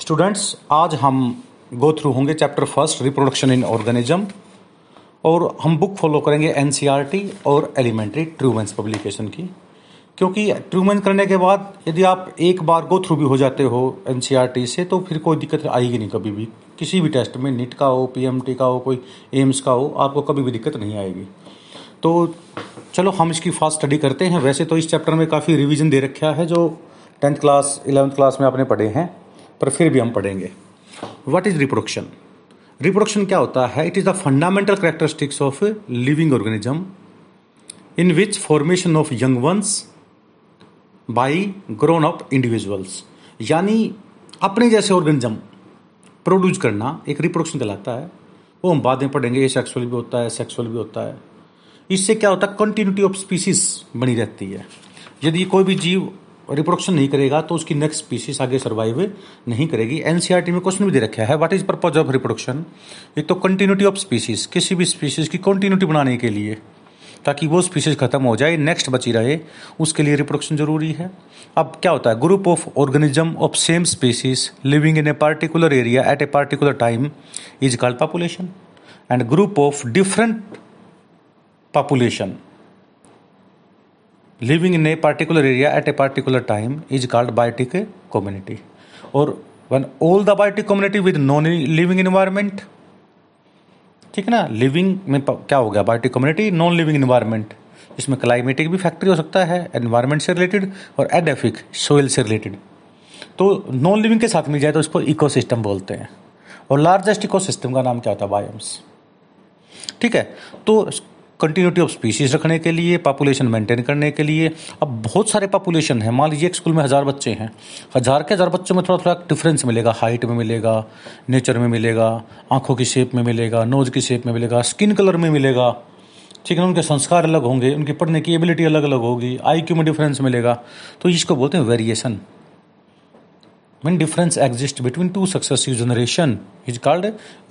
Students आज हम go through होंगे chapter first reproduction in organism और हम बुक फॉलो करेंगे एनसीईआरटी और एलिमेंट्री ट्रूमेंस पब्लिकेशन की। क्योंकि ट्रूमेंस करने के बाद यदि आप एक बार गो थ्रू भी हो जाते हो एनसीईआरटी से तो फिर कोई दिक्कत आएगी नहीं कभी भी। किसी भी टेस्ट में नीट का हो पीएमटी का हो, कोई एम्स का हो, आपको कभी भी दिक्कत नहीं आएगी। तो चलो हम इसकी फास्ट स्टडी करते हैं। वैसे तो इस चैप्टर में काफ़ी रिवीजन दे रखा है जो टेंथ क्लास इलेवंथ क्लास में आपने पढ़े हैं। पर फिर भी हम पढ़ेंगे। वट इज़ रिप्रोडक्शन रिप्रोडक्शन क्या होता है? It is the fundamental characteristics of living organism in which formation of young ones by grown up individuals यानी अपने जैसे ऑर्गेनिज्म प्रोड्यूस करना एक रिप्रोडक्शन कहलाता है। वो हम बाद में पढ़ेंगे, ये सेक्सुअल भी होता है सेक्सुअल भी होता है। इससे क्या होता है? कंटिन्यूटी ऑफ़ स्पीसीज बनी रहती है। यदि कोई भी जीव रिप्रोडक्शन नहीं करेगा तो उसकी नेक्स्ट स्पीसीज आगे सर्वाइव नहीं करेगी। एनसीईआरटी में क्वेश्चन भी दे रखा है what is purpose of reproduction एक तो कंटिन्यूटी ऑफ़ स्पीसीज किसी भी स्पीसीज की कंटिन्यूटी बनाने के लिए, ताकि वो स्पीसीज खत्म हो जाए नेक्स्ट बची रहे, उसके लिए रिप्रोडक्शन ज़रूरी है। अब क्या होता है group of organism of same species living in a particular area at a particular time is called population and group of different population living in a particular area at a particular time is called biotic community और one all the biotic community with non living environment ठीक है ना? Living में क्या हो गया? Biotic community non living environment इसमें climatic भी फैक्ट्री हो सकता है एनवायरमेंट से रिलेटेड और एडेफिक सोइल से रिलेटेड तो नॉन लिविंग के साथ मिल जाए तो इसको इकोसिस्टम बोलते हैं। और लार्जेस्ट इकोसिस्टम का नाम क्या होता है? बायोम्स ठीक है? तो कंटिन्यूटी ऑफ़ स्पीसीज रखने के लिए पॉपुलेशन मेंटेन करने के लिए। अब बहुत सारे पॉपुलेशन है। मान लीजिए एक स्कूल में हज़ार बच्चे हैं। हज़ार के हज़ार बच्चों में थोड़ा थोड़ा डिफरेंस मिलेगा। हाइट में मिलेगा नेचर में मिलेगा, आँखों की शेप में मिलेगा नोज़ की शेप में मिलेगा स्किन कलर में मिलेगा। ठीक है उनके संस्कार अलग होंगे, उनकी पढ़ने की एबिलिटी अलग अलग होगी आईक्यू में डिफरेंस मिलेगा। तो इसको बोलते हैं variation when difference exists between two successive generation, is called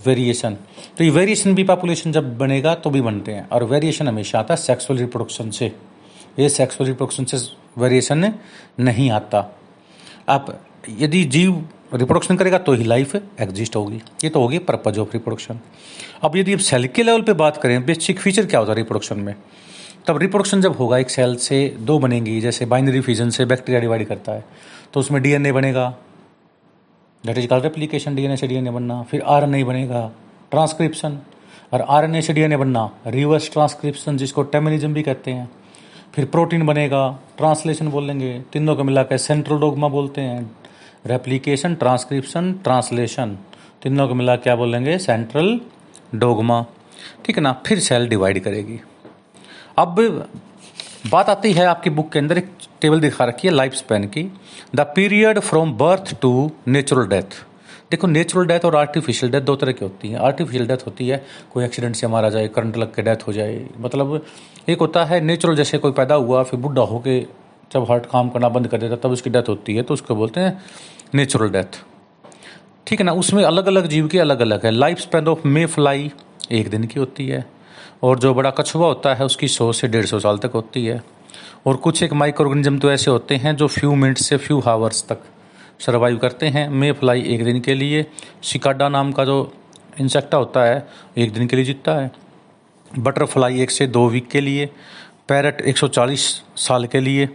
variation तो ये वेरिएशन भी पॉपुलेशन जब बनेगा तो भी बनते हैं। और वेरिएशन हमेशा आता है सेक्सुअल रिप्रोडक्शन से। ये सेक्सुअल रिप्रोडक्शन से वेरिएशन नहीं आता। आप यदि जीव रिप्रोडक्शन करेगा तो ही लाइफ एग्जिस्ट होगी। ये तो होगी पर्पज ऑफ़ रिप्रोडक्शन अब यदि आप सेल के लेवल पे बात करें बेसिक फीचर क्या होता है रिप्रोडक्शन में? तब रिप्रोडक्शन जब होगा, एक सेल से दो बनेंगी, जैसे बाइनरी फ्यूजन से बैक्टीरिया डिवाइड करता है तो उसमें डीएनए बनेगा that is called replication DNA से डीएनए बनना, फिर आरएनए बनेगा ट्रांसक्रिप्शन और आर आरएनए से डीएनए बनना रिवर्स ट्रांसक्रिप्शन जिसको टेमिनिज्म भी कहते हैं। फिर प्रोटीन बनेगा ट्रांसलेशन बोलेंगे तीनों को मिलाकर सेंट्रल डोगमा बोलते हैं। रेप्लीकेशन ट्रांसक्रिप्शन ट्रांसलेशन तीनों को मिला क्या बोलेंगे सेंट्रल डोगमा ठीक है ना? फिर सेल डिवाइड करेगी। अब बात आती है आपकी बुक के अंदर एक टेबल दिखा रखी है लाइफ स्पैन की। The period from birth to natural death. देखो, नेचुरल डेथ और आर्टिफिशियल डेथ दो तरह की होती है। आर्टिफिशियल डेथ होती है, कोई एक्सीडेंट से मारा जाए, करंट लग के डेथ हो जाए। मतलब एक होता है नेचुरल, जैसे कोई पैदा हुआ, फिर बुढ़ा होके जब हार्ट काम करना बंद कर देता तब उसकी डेथ होती है तो उसको बोलते हैं नेचुरल डेथ। ठीक है ना, उसमें अलग अलग जीव की अलग अलग है। Life span of mayfly एक दिन की होती है, और जो बड़ा कछुआ होता है, उसकी सौ से डेढ़ सौ साल तक होती है। और कुछ एक माइक्रो ऑर्गेनिज्म तो ऐसे होते हैं जो फ्यू मिनट से फ्यू हावर्स तक सर्वाइव करते हैं। मे फ्लाई एक दिन के लिए। शिकाडा नाम का जो इंसेक्टा होता है, एक दिन के लिए जीतता है। बटरफ्लाई एक से दो वीक के लिए। पैरट 140 साल के लिए।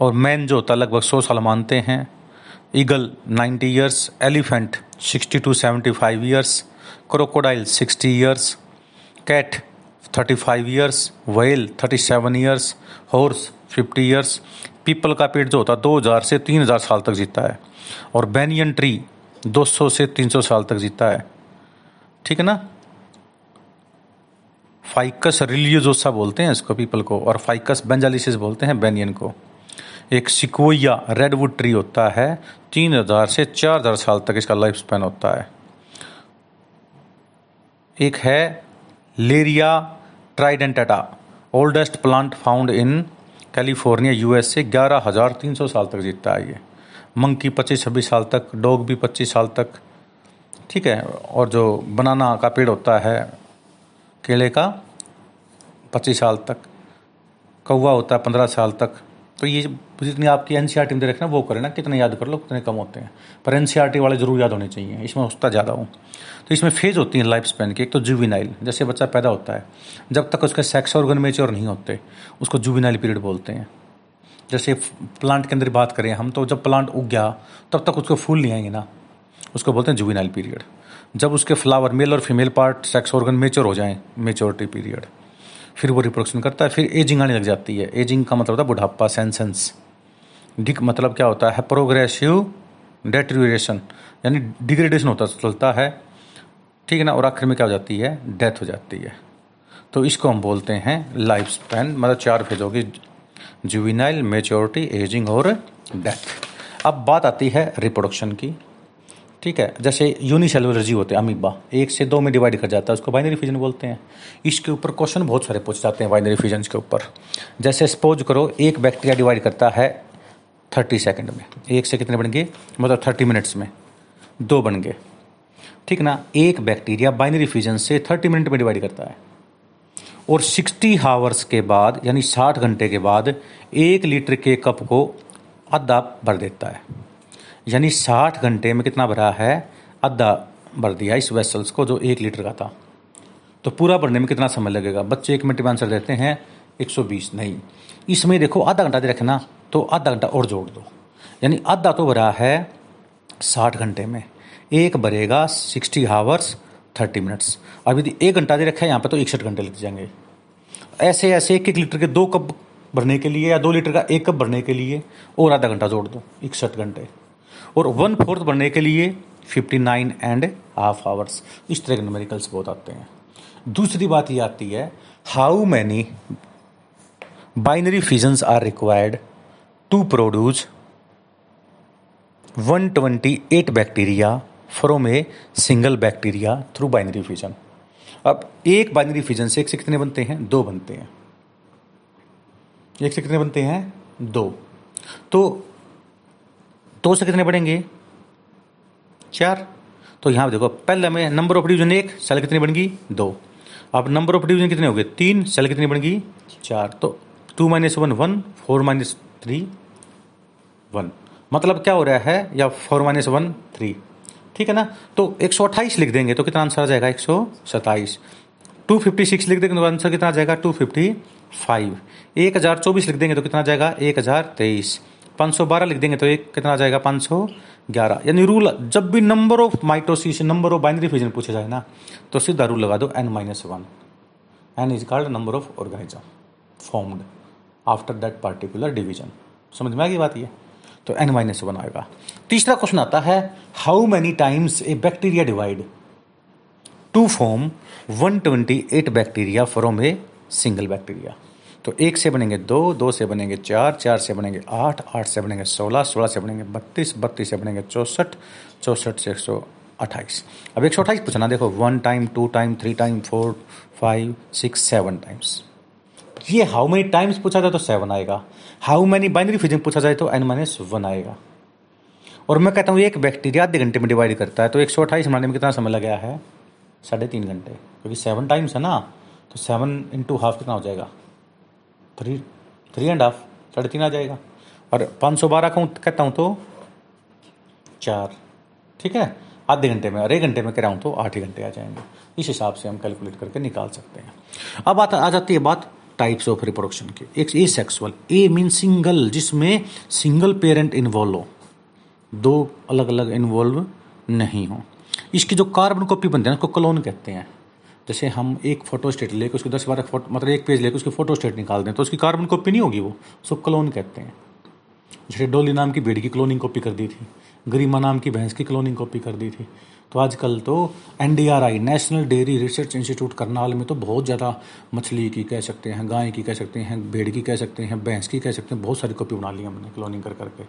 और मैन जो होता है, लगभग 100 साल मानते हैं। Eagle 90 years elephant 60 to 75 years crocodile 60 years cat 35 years whale 37 years horse 50 years people का पेड़ जो होता है 2000 से 3000 साल तक जीता है। और बैनियन ट्री 200 से 300 साल तक जीता है। ठीक है ना? फाइकस रिलियोजोसा बोलते हैं इसको पीपल को, और फाइकस बेंजालिसिस बोलते हैं बेनियन को। एक सिकोया रेडवुड ट्री होता है, तीन हज़ार से चार हज़ार साल तक इसका लाइफ स्पैन होता है। एक है Larrea tridentata oldest plant found in California US से ग्यारह हज़ार तीन सौ साल तक जीतता है ये। मंकी पच्चीस छब्बीस साल तक डॉग भी पच्चीस साल तक। ठीक है, और जो बनाना का पेड़ होता है, केले का, पच्चीस साल तक। कौवा होता है पंद्रह साल तक। तो ये जितनी आपकी एन सी आर टी में रखना वो करें ना, कितने याद कर लो, कितने कम होते हैं। पर एन सी आर टी वाले ज़रूर याद होने चाहिए, इसमें उसका ज़्यादा हूँ। तो इसमें फ़ेज़ होती है लाइफ स्पेन की, एक तो जुविनाइल जैसे बच्चा पैदा होता है, जब तक उसके सेक्स ऑर्गन मेच्योर नहीं होते, उसको जुविनाइल पीरियड बोलते हैं। जैसे प्लांट के अंदर बात करें हम तो जब प्लांट उग गया, तब तक उसको फूल नहीं आएँगे ना। उसको बोलते हैं जुविनाइल पीरियड जब उसके फ्लावर मेल और female part sex organ mature हो जाएँ मेच्योरिटी पीरियड फिर वो रिप्रोडक्शन करता है, फिर एजिंग आने लग जाती है। एजिंग का मतलब होता है बुढ़ापा सेंसेंस डिक मतलब क्या होता है? प्रोग्रेसिव डेट्रिएशन यानी डिग्रेडेशन होता, चलता है। ठीक है ना? और आखिर में क्या हो जाती है? डेथ हो जाती है। तो इसको हम बोलते हैं लाइफ स्पैन मतलब चार फ़ेज़ होगी। जुविनाइल मेच्योरिटी एजिंग और डेथ अब बात आती है रिप्रोडक्शन की। ठीक है? जैसे यूनिसेलुलर जीव होते हैं अमीबा एक से दो में डिवाइड कर जाता है, उसको बाइनरी फिजन बोलते हैं। इसके ऊपर क्वेश्चन बहुत सारे पूछ जाते हैं बाइनरी फिजन के ऊपर। जैसे सपोज़ करो, एक बैक्टीरिया डिवाइड करता है थर्टी सेकेंड में। एक से कितने बन गए? मतलब थर्टी मिनट्स में। दो बन गए। ठीक ना? एक बैक्टीरिया बाइनरी फ्यूजन से थर्टी मिनट में डिवाइड करता है। और सिक्सटी हावर्स के बाद, यानी साठ घंटे के बाद, एक लीटर के कप को आधा भर देता है। यानी साठ घंटे में कितना भरा है? आधा भर दिया इस वेसल्स को जो एक लीटर का था। तो पूरा भरने में कितना समय लगेगा? बच्चे एक मिनट में आंसर देते हैं 120 नहीं। इसमें देखो, आधा घंटा दे रखना तो आधा घंटा और जोड़ दो। यानी आधा तो भरा है साठ घंटे में। एक भरेगा सिक्सटी हावर्स थर्टी मिनट्स। अब यदि एक घंटा दे रखा है, यहाँ पे तो इकसठ घंटे लग जाएँगे। ऐसे ऐसे एक एक लीटर के दो कप भरने के लिए या दो लीटर का एक कप भरने के लिए और आधा घंटा जोड़ दो, इकसठ घंटे। और वन फोर्थ भरने के लिए fifty nine and half hours इस तरह के नमेरिकल्स बहुत आते हैं। दूसरी बात ये आती है how many binary fissions are required to produce 128 bacteria from a single bacteria through binary fission. अब एक बाइनरी फिजन से एक से कितने बनते हैं? दो बनते हैं। एक से कितने बनते हैं? दो। तो दो से कितने बढ़ेंगे चार। तो यहाँ देखो, पहले में नंबर ऑफ़ डिवीज़न एक सेल कितनी बन गई? दो। अब नंबर ऑफ़ डिवीज़न कितने हो गए? तीन सेल कितनी बन गई? चार। तो two minus one one four minus three one मतलब क्या हो रहा है? या फोर माइनस वन थ्री ठीक है ना? तो एक सौ अट्ठाईस लिख देंगे तो कितना आंसर आ जाएगा? एक सौ सत्ताईस। टू फिफ्टी सिक्स लिख देंगे तो आंसर कितना आ जाएगा? टू फिफ्टी फाइव एक हज़ार चौबीस लिख देंगे तो कितना आ जाएगा? एक हज़ार तेईस। 512 लिख देंगे तो एक कितना आ जाएगा? 511 यानी रूल जब भी number of mitosis number of binary fission पूछा जाए ना तो सीधा रूल लगा दो N minus one N is called number of organism formed after that particular division समझ में आ गई बात ये? तो एन माइनस वन आएगा। तीसरा क्वेश्चन आता है how many times a bacteria divide to form 128 bacteria from a single bacteria तो एक से बनेंगे दो दो से बनेंगे चार चार से बनेंगे आठ आठ से बनेंगे सोलह सोलह से बनेंगे बत्तीस बत्तीस से बनेंगे चौंसठ चौंसठ से एक सौ अट्ठाईस। अब एक सौ अट्ठाईस पूछना, देखो one time two time three time four five six seven times ये हाउ मेनी टाइम्स पूछा जाए तो सेवन आएगा। हाउ मैनी बाइनरी फिजिंग पूछा जाए तो एन माइनस वन आएगा। और मैं कहता हूँ, एक बैक्टीरिया आधे घंटे में डिवाइड करता है तो एक सौ अट्ठाईस बनाने में कितना समय लगा है? साढ़े तीन घंटे। क्योंकि सेवन टाइम्स है ना तो सेवन इंटू हाफ़ कितना हो जाएगा? थ्री थ्री एंड हाफ़ साढ़े तीन आ जाएगा। और पाँच सौ बारह का कहता हूँ तो चार, ठीक है? आधे घंटे में, और एक घंटे में कह रहा हूँ तो आठ ही घंटे आ जाएँगे। इस हिसाब से हम कैलकुलेट करके निकाल सकते हैं। अब आ जाती है बात टाइप्स ऑफ़ रिप्रोडक्शन के। एक asexual a mean single जिसमें सिंगल पेरेंट इन्वॉल्व हो। दो अलग अलग इन्वॉल्व नहीं हो। इसकी जो कार्बन कॉपी बनते हैं उसको कलोन कहते हैं। जैसे हम एक फ़ोटो स्टेट लेके उसके दस बारह फ़ोटो मतलब एक पेज लेके उसकी फ़ोटो स्टेट निकाल दें तो उसकी कार्बन कॉपी नहीं होगी वो। उसको क्लोन कहते हैं। जैसे डोली नाम की भेड़ की क्लोनिंग कॉपी कर दी थी। गरिमा नाम की भैंस की क्लोनिंग कॉपी कर दी थी। तो आजकल तो NDRI national dairy research institute Karnal में तो बहुत ज़्यादा मछली की कह सकते हैं, गाय की कह सकते हैं, भेड़ की कह सकते हैं, भैंस की कह सकते हैं, बहुत सारी कॉपी बना ली हमने क्लोनिंग कर करके।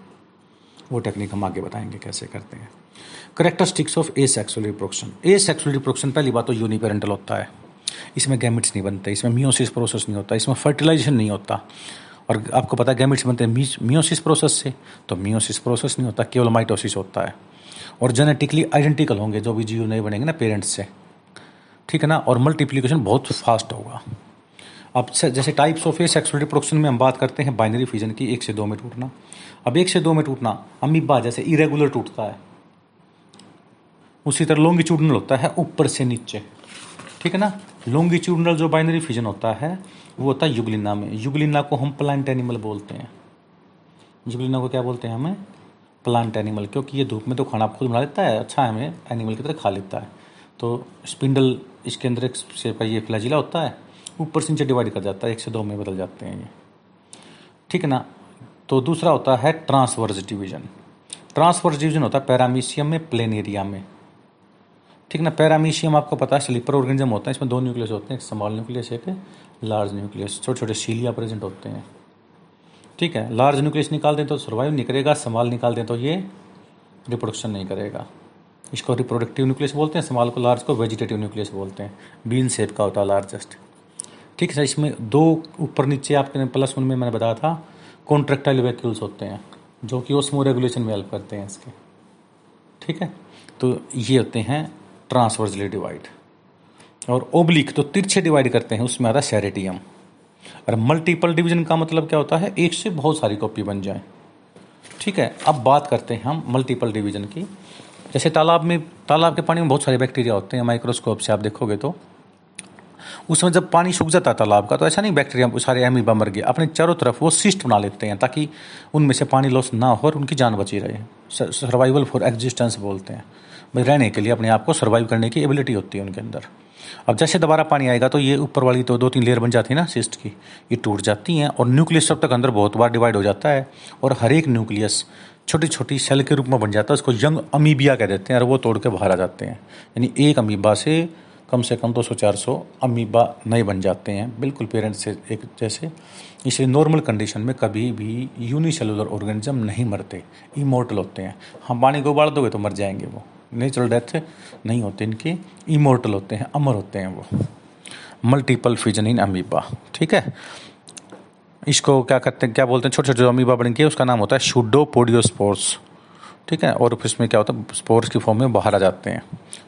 वो टेक्निक हम आगे बताएँगे कैसे करते हैं। Characteristics of asexual reproduction asexual reproduction पहली बात तो यूनिपेरेंटल होता है। इसमें गैमिट्स नहीं बनते, इसमें मियोसिस प्रोसेस नहीं होता, इसमें फर्टिलाइजेशन नहीं होता। और आपको पता है गैमिट्स बनते हैं मियोसिस प्रोसेस से तो मियोसिस प्रोसेस नहीं होता, केवल माइटोसिस होता है। और जेनेटिकली आइडेंटिकल होंगे जो भी जीव नहीं बनेंगे ना पेरेंट्स से। ठीक है ना? और मल्टीप्लीकेशन बहुत फास्ट होगा। अब जैसे types of asexual reproduction में हम बात करते हैं बाइनरी फिजन की, एक से दो में टूटना। अब एक से दो में टूटना अमीबा जैसे इरेगुलर टूटता है। उसी तरह लॉन्गिट्यूडनल होता है, ऊपर से नीचे। ठीक है ना? लॉन्गिट्यूडनल जो बाइनरी फिजन होता है, वो होता है युगलिना में। युगलिना को हम प्लांट एनिमल बोलते हैं। युगलिना को क्या बोलते हैं हमें? प्लांट एनिमल, क्योंकि ये धूप में तो खाना खुद बना लेता है अच्छा है हमें, एनिमल की तरह खा लेता है। तो स्पिंडल, इसके अंदर एक से ये फ्लैजिला होता है, ऊपर से नीचे डिवाइड कर जाता है, एक से दो में बदल जाते हैं ये। ठीक है ना? तो दूसरा होता है ट्रांसवर्स डिवीज़न। ट्रांसवर्स डिवीज़न होता है पैरामीशियम में, प्लेन एरिया में। ठीक ना? पैरामीशियम आपको पता है, स्लीपर ऑर्गेनिज्म होता है, इसमें दो न्यूक्लियस होते हैं, एक स्मॉल न्यूक्लियस, एक लार्ज न्यूक्लियस छोटे छोटे सीलिया प्रेजेंट होते हैं। ठीक है लार्ज न्यूक्लियस निकाल दें तो सर्वाइव नहीं करेगा स्मॉल निकाल दें तो ये रिप्रोडक्शन नहीं करेगा। इसको रिप्रोडक्टिव न्यूक्लियस बोलते हैं समाल को लार्ज को वेजिटेटिव न्यूक्लियस बोलते हैं। बीन शेप का होता है लार्जेस्ट ठीक है, इसमें दो ऊपर नीचे आपके प्लस वन में मैंने बताया था कॉन्ट्रेक्टाइल वैक्यूल्स होते हैं, जो कि ओस्मो रेगुलेशन में हेल्प करते हैं इसके। ठीक है तो ये होते हैं ट्रांसवर्जली डिवाइड और ओब्लिक तो तिरछे डिवाइड करते हैं, उसमें आता है सेरेटियम और मल्टीपल डिवीज़न का मतलब क्या होता है? एक से बहुत सारी कॉपी बन जाए। ठीक है, अब बात करते हैं हम मल्टीपल डिवीज़न की। जैसे तालाब में, तालाब के पानी में बहुत सारे बैक्टीरिया होते हैं माइक्रोस्कोप से आप देखोगे तो। उसमें जब पानी सूख जाता है तालाब का तो ऐसा नहीं बैक्टीरिया सारे एमीबा मर गए। अपने चारों तरफ़ वो सिस्ट बना लेते हैं ताकि उनमें से पानी लॉस ना हो और उनकी जान बची रहे। सर्वाइवल फॉर एग्जिस्टेंस बोलते हैं। भाई रहने के लिए अपने आप को सर्वाइव करने की एबिलिटी होती है उनके अंदर। अब जैसे दोबारा पानी आएगा तो ये ऊपर वाली तो दो तीन लेयर बन जाती है ना सिस्ट की। ये टूट जाती हैं और न्यूक्लियस तब तक अंदर बहुत बार डिवाइड हो जाता है और हर एक न्यूक्लियस छोटी छोटी सेल के रूप में बन जाता है, उसको यंग अमीबिया कह देते हैं और वो तोड़ के बाहर आ जाते हैं। यानी एक अमीबा से कम से कम दो सौ चार सौ अमीबा नए बन जाते हैं। बिल्कुल पेरेंट्स से एक जैसे। इसलिए नॉर्मल कंडीशन में कभी भी यूनिसेलुलर ऑर्गेनिज्म नहीं मरते। इमोर्टल होते हैं। हम पानी को उबाल दोगे तो मर जाएँगे वो। नेचुरल डेथ नहीं होते इनके इमोर्टल होते हैं, अमर होते हैं वो। मल्टीपल फिजन इन अमीबा ठीक है? इसको क्या करते हैं, क्या बोलते हैं छोटे छोटे जो अमीबा बन के उसका नाम होता है शुडोपोडियोस्पोर्स ठीक है? और इसमें क्या होता है स्पोर्स की फॉर्म में बाहर आ जाते हैं।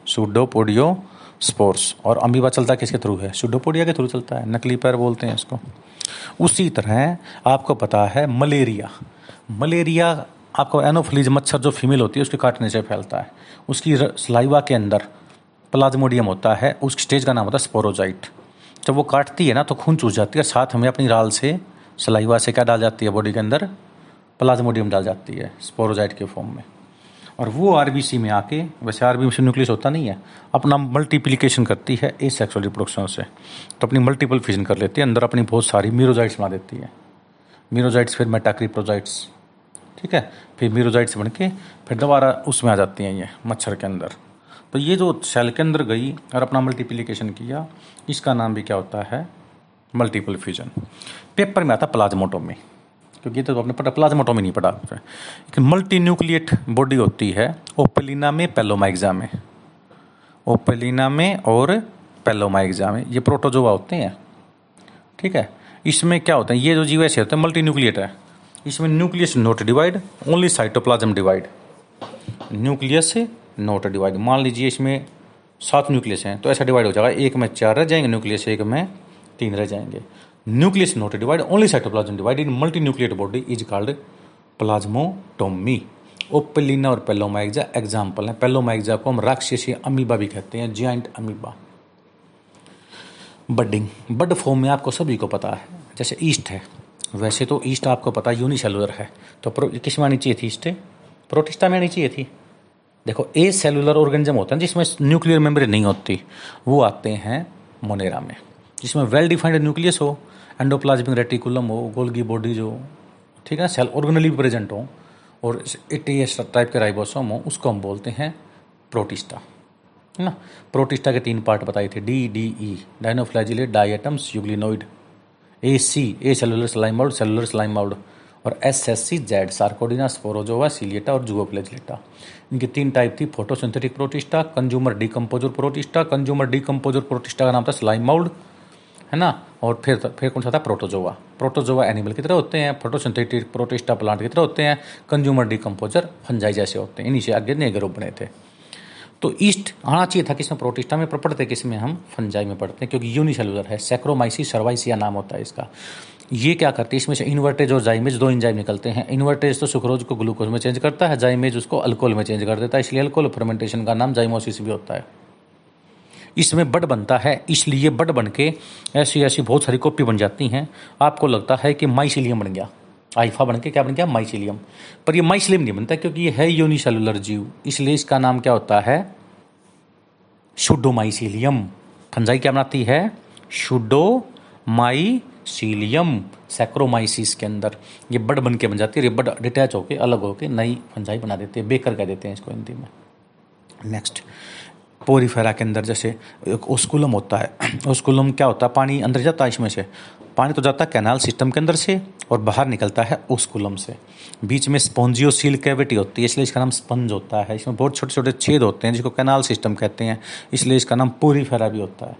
सुडोपोडियो स्पोर्स और अमीबा चलता किसके थ्रू है? सुडोपोडिया के थ्रू चलता है, नकली पैर बोलते हैं इसको। उसी तरह आपको पता है मलेरिया। मलेरिया आपको एनोफिलीज मच्छर जो फीमेल होती है, उसके काटने से फैलता है। उसकी सलाइवा के अंदर प्लाज्मोडियम होता है, उस स्टेज का नाम होता है स्पोरोजाइट जब वो काटती है ना तो खून चूस जाती है साथ हमें अपनी राल से सलाइवा से क्या डाल जाती है बॉडी के अंदर? प्लाज्मोडियम डाल जाती है स्पोरोजाइट के फॉर्म में। और वो आरबीसी में आके, वैसे आर आरबीसी न्यूक्लियस होता नहीं है, अपना मल्टीप्लीकेशन करती है ए सेक्सुअल रिप्रोडक्शन से। तो अपनी मल्टीपल फिजन कर लेती है, अंदर अपनी बहुत सारी मीरोजाइट्स बना देती है। मीरोजाइट्स फिर मेटाक्रीप्रोजाइट्स ठीक है? फिर मीरोजाइट्स बन के फिर दोबारा उसमें आ जाती हैं ये मच्छर के अंदर। तो ये जो सेल के अंदर गई और अपना मल्टीप्लिकेशन किया, इसका नाम भी क्या होता है? मल्टीपल फ्यूजन पेपर में आता प्लाज्मोटोमी क्योंकि तो आपने पढ़ा प्लाज्मोटोमी नहीं पढ़ा लेकिन मल्टी न्यूक्लिएट बॉडी होती है ओपेलिना में पेलोमाइग्जा में ओपेलिना में और पेलोमाइग्जा में ये प्रोटोजोआ होते हैं। ठीक है? इसमें क्या होता है? ये जो जीव ऐसे होते हैं मल्टी न्यूक्लिएट है। इसमें nucleus not divide only cytoplasm divide nucleus not divide. मान लीजिए इसमें सात न्यूक्लियस हैं तो ऐसा डिवाइड हो जाएगा। एक में चार रह जाएँगे न्यूक्लियस, एक में तीन रह जाएँगे। Nucleus not divide only cytoplasm divide in multinuclear body is called plasmotomy Opalina और पेलोमाइग्जा एग्ज़ाम्पल है। पेलोमाइग्जा को हम राक्षसी अमीबा भी कहते हैं giant amoeba budding bud form में आपको सभी को पता है, जैसे ईस्ट है। वैसे तो ईस्ट आपको पता यूनिसेलुलर है। तो किसमें आनी चाहिए थी ईस्ट? प्रोटिस्टा में आनी चाहिए थी। देखो, ए सेलुलर ऑर्गेनिज्म होता है, जिसमें न्यूक्लियर मेम्ब्रेन नहीं होती, वो आते हैं मोनेरा में, जिसमें वेल डिफाइंड न्यूक्लियस हो, एंडोप्लाज्मिक रेटिकुलम हो, गोल्गी बॉडीज हो, ठीक है, सेल ऑर्गेनली प्रेजेंट हो, और एटी टाइप के राइबोसोम हो, उसको हम बोलते हैं प्रोटिस्टा, है ना? प्रोटिस्टा के तीन पार्ट बताए थे, D D, E dinoflagellate diatoms euglenoid A C acellular slime mould cellular slime mould और S S C Z Sarcodina Sporozoa Ciliata और जुगोप्लेजलेटा इनकी तीन टाइप थी photosynthetic Protista consumer decomposer Protista consumer decomposer Protista का नाम था slime mould है ना? और फिर फिर कौन सा था? प्रोटोजोवा प्रोटोजोवा एनिमल की तरह होते हैं फोटोसिंथेटिक प्रोटिस्टा प्लांट की तरह होते हैं कंज्यूमर डीकम्पोजर फंजाई जैसे होते हैं। इन्हीं से आगे नए बने थे। तो ईस्ट आना चाहिए था किसमें? प्रोटिस्टा में पढ़ते किसमें हम? फंजाई में पढ़ते हैं, क्योंकि यूनिसेलुलर है सेक्रोमाइसी सर्वाइसिया नाम होता है इसका। ये क्या करती है? इसमें से इन्वर्टेज और जाइमेज दो इंजाइम निकलते हैं। इन्वर्टेज तो सुक्रोज को ग्लूकोज में चेंज करता है जाइमेज उसको अल्कोहल में चेंज कर देता है, इसलिए अल्कोहल फर्मेंटेशन का नाम जाइमोसिस भी होता है। इसमें बड बनता है, इसलिए बड बन के ऐसी ऐसी बहुत सारी कॉपी बन जाती हैं। आपको लगता है कि माइसिलियम बन गया। आइफा बन के, क्या बन गया? माइसिलियम पर ये माइसिलियम नहीं बनता क्योंकि ये है यूनिसेलुलर जीव। इसलिए इसका नाम क्या होता है? शुडोमाइसिलियम फंजाई क्या बनाती है? शुडो माइसिलियम सैक्रोमाइसिस के अंदर। ये बड बन के बन जाती है, ये बड डिटैच होकर अलग होकर नई फंजाई बना देते हैं, बेकर कह देते हैं इसको हिंदी में। नेक्स्ट पोरीफेरा के अंदर जैसे ओस्कुलम होता है। ओस्कुलम क्या होता है? पानी अंदर जाता है इसमें से। पानी तो जाता है कैनाल सिस्टम के अंदर से और बाहर निकलता है उस कुलम से। बीच में स्पॉन्जियो सील कैविटी होती है, इसलिए इसका नाम स्पंज होता है। इसमें बहुत छोटे छोटे छेद होते हैं, जिसको कैनाल सिस्टम कहते हैं। इसलिए इसका नाम पूरी फेरा भी होता है।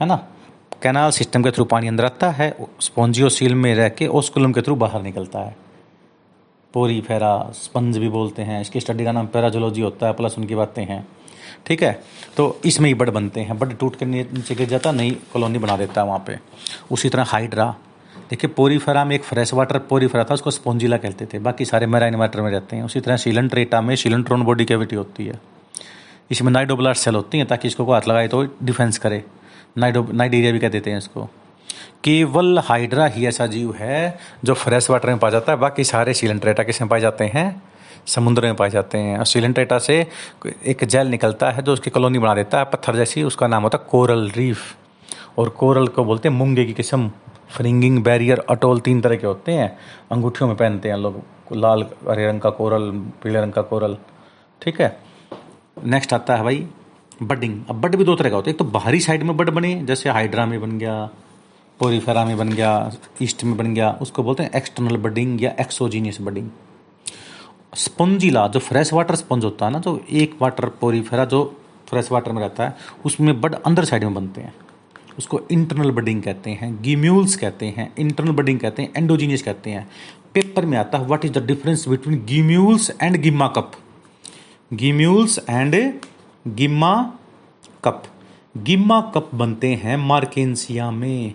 है ना? कैनाल सिस्टम के थ्रू पानी अंदर आता है स्पॉन्जियो सील में रह के ओस्कुलम के थ्रू बाहर निकलता है। पोरी फेरा स्पंज भी बोलते हैं। इसकी स्टडी का नाम पैराजोलॉजी होता है प्लस उनकी बातें हैं। ठीक है? तो इसमें ही बड बनते हैं, बड टूट के नीचे गिर जाता, नई कॉलोनी बना देता है वहाँ पे। उसी तरह हाइड्रा। देखिए, पोरीफेरा में एक फ्रेश वाटर पोरीफेरा था, उसको स्पोंजिला कहते थे, बाकी सारे मेराइन वाटर में रहते हैं। उसी तरह सीलेंट्रेटा में सीलेंट्रोन बॉडी कैविटी होती है। इसमें नाइडोब्लास्ट सेल होती हैं ताकि इसको को हाथ लगाए तो डिफेंस करे। नाइडो, नाइडीरिया भी कह देते हैं इसको। केवल हाइड्रा ही ऐसा जीव है जो फ्रेश वाटर में पाया जाता है, बाकी सारे सीलेंट्रेटा किसमें पाए जाते हैं? समुद्र में पाए जाते हैं। और सीलेंट्रेटा से एक जेल निकलता है जो उसकी कॉलोनी बना देता है, पत्थर जैसी, उसका नाम होता है कोरल रीफ। और कोरल को बोलते हैं मूँगे की किस्म। फ्रिंगिंग बैरियर अटोल तीन तरह के होते हैं। अंगूठियों में पहनते हैं लोग, लाल, हरे रंग का कोरल, पीले रंग का कोरल। ठीक है? नेक्स्ट आता है भाई, बडिंग। अब बड भी दो तरह का होता है। एक तो बाहरी साइड में बड बने, जैसे हाइड्रा में बन गया, पोरीफेरा में बन गया, ईस्ट में बन गया, उसको बोलते हैं एक्सटर्नल बडिंग या एक्सोजीनियस बडिंग। स्पंजिला जो फ्रेश वाटर स्पंज होता है ना, जो एक वाटर पोरीफेरा जो फ्रेश वाटर में रहता है, उसमें बड अंदर साइड में बनते हैं। उसको इंटरनल बडिंग कहते हैं गिम्यूल्स कहते हैं इंटरनल बडिंग कहते हैं एंडोजीनियस कहते हैं। पेपर में आता है what is the difference between gemmules and gemma cup gemmules and gemma cup gemma cup बनते हैं मार्केंसिया में।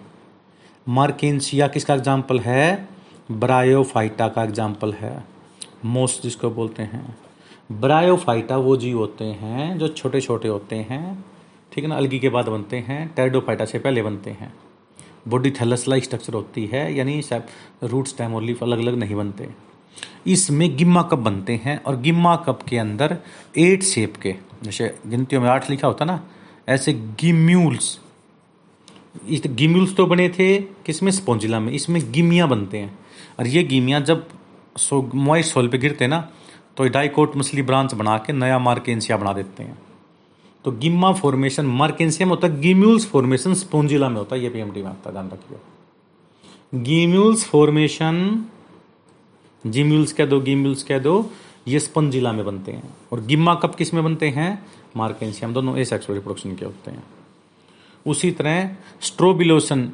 मार्केंसिया किसका एग्ज़ाम्पल है? ब्रायोफाइटा का एग्ज़ाम्पल है। मोस्ट जिसको बोलते हैं, ब्रायोफाइटा, वो जीव होते हैं जो छोटे छोटे होते हैं, ठीक है ना, अलगी के बाद बनते हैं टेडोफाइटा से पहले बनते हैं। बॉडी थैलस स्ट्रक्चर होती है, यानी सब रूट स्टेम और लीफ अलग अलग नहीं बनते। इसमें गिम्मा कप बनते हैं और गिम्मा कप के अंदर एट शेप के, जैसे गिनतियों में आठ लिखा होता ना, ऐसे गिम्यूल्स। गिम्यूल्स तो बने थे किसमें? स्पोंजिला में। इसमें गिमिया बनते हैं। और ये गिमिया जब सो मॉइस्ट सोल पे गिरते ना तो डाइकोट मछली ब्रांच बना के नया मार्केंसिया बना देते हैं। तो गिम्मा फॉर्मेशन, मार्केंसिया में होता है, गिम्यूल्स फॉर्मेशन स्पोंजिला में होता है, ये पीएमटी में आता है, ध्यान रखिए। गिम्यूल्स फॉर्मेशन जिम्यूल्स कह दो, गिम्यूल्स कह दो, ये स्पंजिला में बनते हैं। और गिम्मा कप किसमें बनते हैं? मार्केंसियम दोनों ए सेक्सुअल रिप्रोडक्शन के होते हैं। उसी तरह स्ट्रोबिलोसन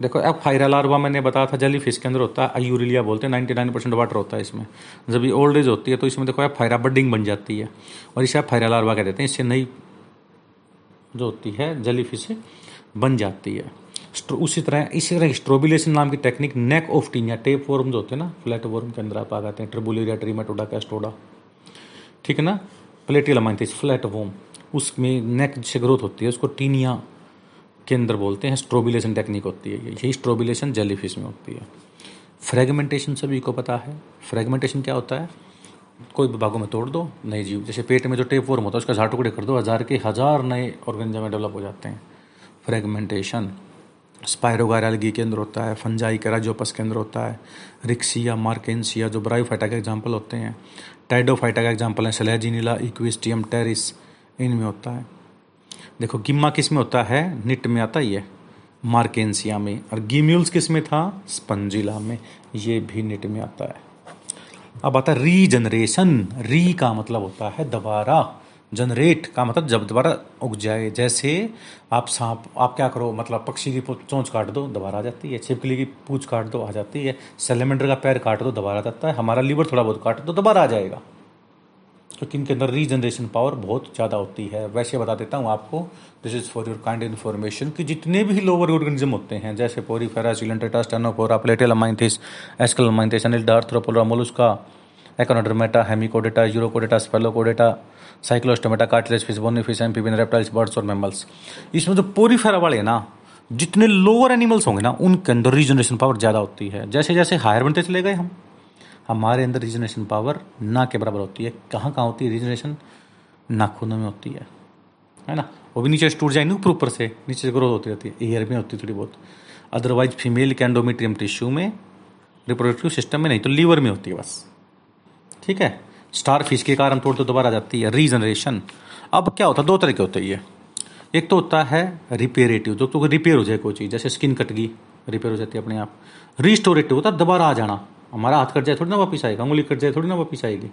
देखो, अब फायरा लार्वा मैंने बताया था जली फ़िश के अंदर होता है आयूरिलिया बोलते हैं नाइन्टी नाइन परसेंट वाटर होता है इसमें। जब ये ओल्ड एज होती है तो इसमें देखो, अब फायरा बडिंग बन जाती है। और इसे आप फायरा लार्वा कह देते हैं, इससे नई जो होती है जली फ़िश बन जाती है। उसी तरह, इसी तरह स्ट्रोबिलेशन नाम की technique neck of Taenia tapeworm जो होते हैं ना फ्लैट वॉर्म के अंदर आप आ जाते हैं ट्रिबुलेरिया ट्रीमेटोडा कैस्टोडा ठीक है ना? प्लेटियल अमाइंथिस फ्लैट वॉर्म उसमें नेक से ग्रोथ होती है, उसको टीनिया के अंदर बोलते हैं स्ट्रोबिलेशन टेक्निक होती है। यही स्ट्रोबिलेशन जेली फ़िश में होती है। फ्रेगमेंटेशन सभी को पता है। फ्रेगमेंटेशन क्या होता है? कोई भी भागों में तोड़ दो, नए जीव, जैसे पेट में जो टेप वॉर्म होता है, उसका झाड़ टुकड़े कर दो, हज़ार के हज़ार नए ऑर्गेनिज्म डेवलप हो जाते हैं। फ्रेगमेंटेशन स्पायरोगायरलगी के अंदर होता है फंजाई कैराजोपस के अंदर होता है रिक्सिया मार्केंसिया जो ब्रायोफाइटा के एग्ज़ाम्पल होते हैं टाइडोफाइटा का एग्ज़ाम्पल है सलेजिनीला इक्विस्टियम टेरिस इनमें होता है। देखो, गिम्मा किसमें होता है? निट में आता ही है मार्केंसिया में। और गिम्यूल्स किसमें था? स्पंजिला में। ये भी निट में आता है। अब आता है रीजनरेशन। री का मतलब होता है दोबारा। जनरेट का मतलब जब दोबारा उग जाए। जैसे आप सांप, आप क्या करो? मतलब पक्षी की चोंच काट दो, दोबारा आ जाती है। छिपकली की पूछ काट दो, आ जाती है। सेलेमेंडर का पैर काट दो, दोबारा आ जाता है। हमारा लीवर थोड़ा बहुत काट दो, दोबारा आ जाएगा। क्योंकि इनके अंदर रीजनरेशन पावर बहुत ज़्यादा होती है। वैसे बता देता हूँ आपको this is for your kind information कि जितने भी लोअर ऑर्गेनिज्म होते हैं, जैसे Porifera Coelenterata Ctenophora Platyhelminthes Aschelminthes Annelida Arthropoda Mollusca Echinodermata Hemichordata Urochordata Cephalochordata Cyclostomata cartilage fish bony fish amphibian reptiles birds और मेमल्स इसमें जो पोरीफेरा वाले ना, जितने लोअर एनिमल्स होंगे ना, उनके अंदर रीजनरेशन पावर ज़्यादा होती है। जैसे जैसे हायर बनते चले गए हम हमारे अंदर रीजनरेशन पावर ना के बराबर होती है। कहाँ कहाँ होती है रीजनरेशन नाखूनों में होती है। है ना? वो भी नीचे टूट जाएँगे ऊपर ऊपर से। नीचे से ग्रोथ होती रहती है। एयर में होती है थोड़ी बहुत। अदरवाइज़ फीमेल कैंडोमीट्रियम टिश्यू में रिप्रोडक्टिव सिस्टम में नहीं तो लीवर में होती है बस। ठीक है? स्टार फ़िश के कारण तोड़ तो दोबारा आ जाती है। रीजनरेशन अब क्या होता है? दो तरह के होते हैं एक तो होता है रिपेरेटिव जो तो रिपेयर हो जाए कोई चीज़, जैसे स्किन कट गई रिपेयर हो जाती है अपने आप। रिस्टोरेटिव होता है, दोबारा आ जाना। हमारा हाथ कट जाए थोड़ी ना वापिस आएगा, उंगली कट जाए थोड़ी ना वापिस आएगी।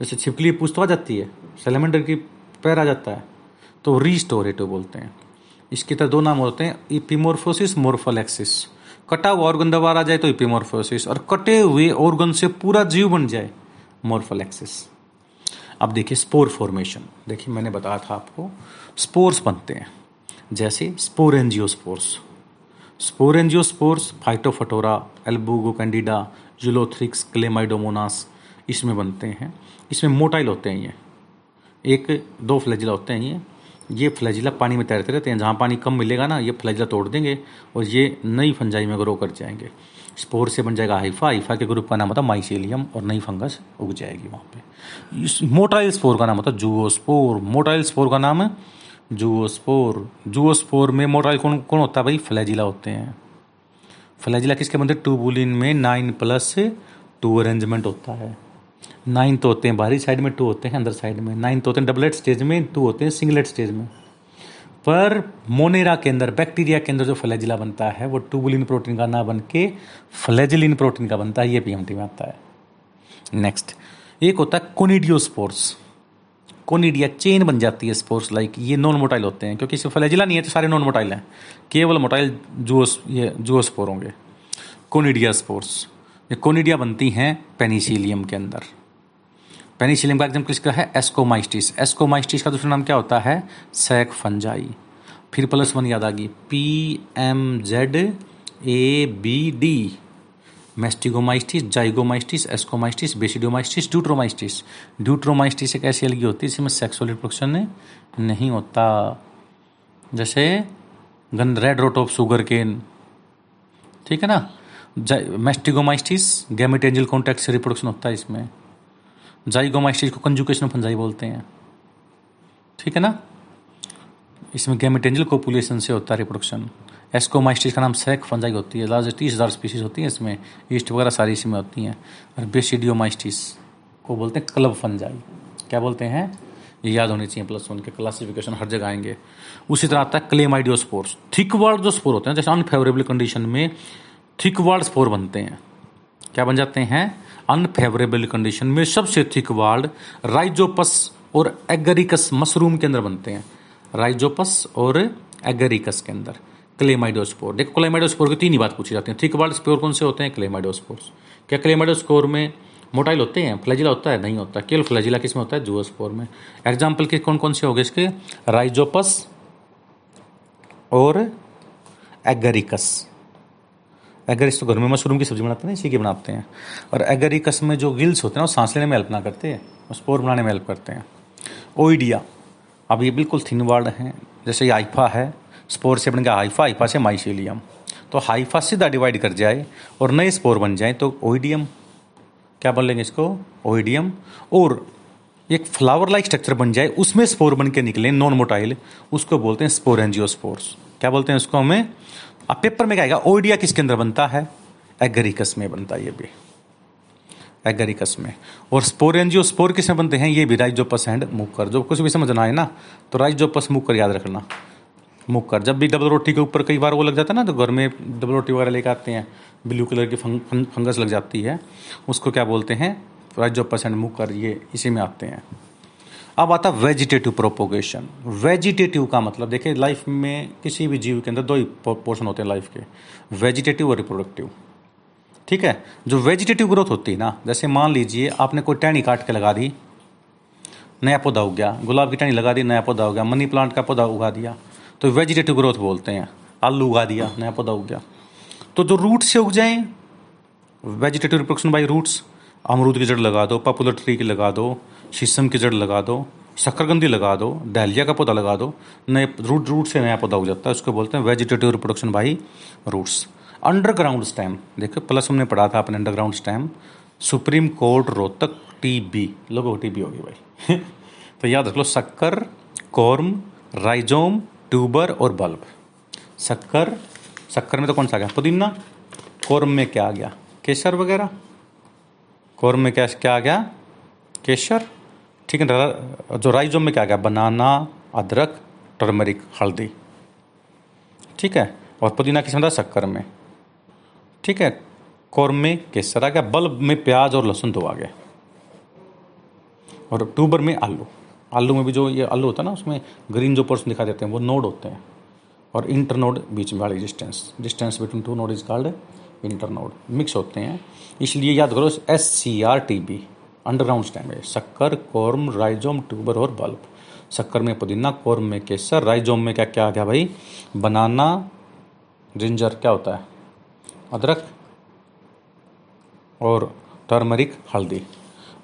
जैसे छिपकली पूछ तो आ जाती है सेलेमेंडर की पैर आ जाता है तो रिस्टोरेटिव बोलते हैं। इसके तरह दो नाम होते हैं इपीमोर्फोसिस मोर्फोलेक्सिस कटा हुआ ऑर्गन दोबारा आ जाए तो इपीमोर्फोसिस और कटे हुए ऑर्गन से पूरा जीव बन जाए मोर्फोलेक्सिस अब देखिए स्पोर फॉर्मेशन देखिए मैंने बताया था आपको स्पोर्स बनते हैं, जैसे sporangiospores sporangiospores Phytophthora Albugo Candida Ulothrix Chlamydomonas इसमें बनते हैं। इसमें मोटाइल होते हैं ये। एक, दो फ्लैजिला होते हैं ये। ये फ्लैजिला पानी में तैरते रहते हैं। जहाँ पानी कम मिलेगा ना, ये फ्लैजिला तोड़ देंगे और ये नई फंजाई में ग्रो कर जाएँगे। स्पोर से बन जाएगा हाइफा। हाइफा के ग्रुप का नाम होता है माइसेलियम और नई फंगस उग जाएगी वहाँ पे। इस मोटाइल स्पोर का नाम होता है जूओस्पोर मोटाइल स्पोर का नाम है जूओस्पोर। जूओस्पोर में मोटाइल कौन कौन होता है भाई? फ्लैजिला होते हैं। फ्लैजिला किसके बनते टूबुलिन में नाइन प्लस टू अरेंजमेंट होता है। नाइन तो होते हैं बाहरी साइड में टू होते हैं अंदर साइड में। नाइन तो होते हैं डबलेट स्टेज में टू होते हैं सिंगलेट स्टेज में। पर मोनेरा के अंदर बैक्टीरिया के अंदर जो फ्लैजिला बनता है, वो टूबुलिन प्रोटीन का ना बन के फ्लैजिलिन प्रोटीन का बनता है, ये पीएमटी में आता है। नेक्स्ट एक होता है कोनिडियोस्पोर्स कोनिडिया चेन बन जाती है स्पोर्स लाइक ये नॉन मोटाइल होते हैं, क्योंकि इसमें फ्लैजिला नहीं है तो सारे नॉन मोटाइल हैं। केवल मोटाइल जुओस ये जुओस्पोर होंगे। कोनिडिया स्पोर्स ये कोनिडिया बनती हैं पेनिसिलियम के अंदर। पेनिसिलियम का एग्ज़ाम्पल किसका है? एस्कोमाइस्टिस एस्कोमाइस्टिस का दूसरा नाम क्या होता है? सैक फंजाई फिर प्लस वन याद आ गई। P M Z A B D mastigomycetes, zygomycetes, ascomycetes, basidiomycetes deuteromycetes deuteromycetes एक ऐसी अलगी होती है जिसमें सेक्सुअल रिप्रोडक्शन नहीं होता। जैसे गन red rot of sugarcane ठीक है ना? मेस्टिगोमाइस्टिस गैमेटेंजल कॉन्टैक्ट से रिप्रोडक्शन होता है इसमें। जाइगोमाइस्टिस को कंजुकेशन फंजाई बोलते हैं। ठीक है ना? इसमें गैमेटेंजल कोपुलेशन से होता है रिप्रोडक्शन एस्कोमाइस्टिस का नाम सैक फंजाई होती है। लार्ज तीस हज़ार स्पीसीज होती हैं इसमें। ईस्ट वगैरह सारी इसी में होती हैं। और बेसिडियोमाइस्टिस को बोलते हैं क्लब फंजाई क्या बोलते हैं? ये याद होनी चाहिए प्लस वन के क्लासिफिकेशन हर जगह आएँगे। उसी तरह आता है क्लेमाइडियोस्पोर्स थिक वर्ड जो स्पोर होते हैं, जैसे अनफेवरेबल कंडीशन में थिक वर्ड स्पोर बनते हैं। क्या बन जाते हैं? अनफेवरेबल कंडीशन में सबसे थिक वाल्ड राइजोपस और एगरिकस मशरूम के अंदर बनते हैं। राइजोपस और एगरिकस के अंदर। क्लेमाइडोस्पोर। देखो, क्लेमाइडोस्पोर की तीन ही बात पूछी जाती है। थिक वाल्ड स्पोर कौन से होते हैं? क्लेमाइडोस्पोर्स। क्या क्लेमाइडोस्पोर में मोटाइल होते हैं? फ्लैजिला होता है? नहीं होता। केवल फ्लैजिला किसमें होता है? जुओस्पोर में। एग्ज़ाम्पल के कौन कौन से हो गए इसके? राइजोपस और एगरिकस एगरिस तो घर में मशरूम की सब्ज़ी बनाते हैं इसी की बनाते हैं। और एगरिकस में जो गिल्स होते हैं वो सांस लेने में हेल्प ना करते हैं। स्पोर बनाने में हेल्प करते हैं। ओइडिया अब ये बिल्कुल थिन वर्ड हैं। जैसे आइफा है स्पोर से बन गया हाइफा हाइफा से माइसीलियम। तो हाइफा सीधा डिवाइड कर जाए और नए स्पोर बन जाए तो ओइडियम, क्या बोल लेंगे इसको? ओइडियम। और एक फ्लावर लाइक स्ट्रक्चर बन जाए, उसमें स्पोर बन के निकले नॉन मोटाइल उसको बोलते हैं स्पोरेंजियोस्पोर्स क्या बोलते हैं उसको हमें? अब पेपर में क्या आएगा ओइडिया किसके अंदर बनता है? एगरिकस में बनता है ये भी। एगरिकस में। और स्पोर एनजियो स्पोर किसमें बनते हैं? ये भी राइजोपस एंड मुकर। जो कुछ भी समझना है ना तो राइजोपस मुकर याद रखना। मुकर जब भी डबल रोटी के ऊपर कई बार वो लग जाता है ना तो घर में डबल रोटी वगैरह लेकर आते हैं ब्लू कलर की फंग, फंग, फंगस लग जाती है उसको क्या बोलते हैं राइजोपस एंड मुकर ये इसी में आते हैं। अब आता वेजिटेटिव प्रोपोगेशन वेजिटेटिव का मतलब देखिए लाइफ में किसी भी जीव के अंदर दो ही पोर्शन होते हैं लाइफ के। वेजिटेटिव और रिप्रोडक्टिव ठीक है? जो वेजिटेटिव ग्रोथ होती है ना जैसे मान लीजिए आपने कोई टहनी काट के लगा दी नया पौधा उग गया गुलाब की टहनी लगा दी नया पौधा हो गया मनी प्लांट का पौधा उगा दिया तो वेजिटेटिव ग्रोथ बोलते हैं। आलू उगा दिया, नया पौधा उग गया। तो जो रूट से उग जाए वेजिटेटिव रिप्रोडक्शन बाई रूट्स अमरूद की जड़ लगा दो पॉपुलर ट्री की लगा दो, शीशम की जड़ लगा दो शक्करगंदी लगा दो, डहलिया का पौधा लगा दो, नए रूट रूट से नया पौधा उग जाता है, उसको बोलते हैं vegetative reproduction by roots underground stem देखो प्लस हमने पढ़ा था अपने underground stem supreme court Rohtak T B लोगों को टी बी होगी भाई। तो याद रख लो, शक्कर, कॉर्म, राइजोम ट्यूबर और बल्ब। शक्कर शक्कर में तो कौन सा आ गया? पुदीना। कॉर्म में क्या आ गया? केसर वगैरह। कॉर्म में क्या क्या आ गया? केसर। ठीक है जो राइजोम में क्या आ गया? बनाना, अदरक, टर्मरिक, हल्दी। ठीक है, और पुदीना किसमें शक्कर में। ठीक है, कॉर्म में केसर आ गया। बल्ब में प्याज और लहसुन दो आ गया और ट्यूबर में आलू। आलू में भी जो ये आलू होता है ना, उसमें ग्रीन जो पोर्सन दिखा देते हैं, वो नोड होते हैं। और इंटर नोड बीच में वाली distance distance between two node is called internode mix होते हैं। इसलिए याद करो S C R T B underground stem है। शक्कर, कॉर्म राइजोम ट्यूबर और बल्ब शक्कर में पुदीना, कॉर्म में केसर। राइजोम में क्या क्या आ गया भाई? बनाना जिंजर क्या होता है? अदरक और टर्मरिक हल्दी।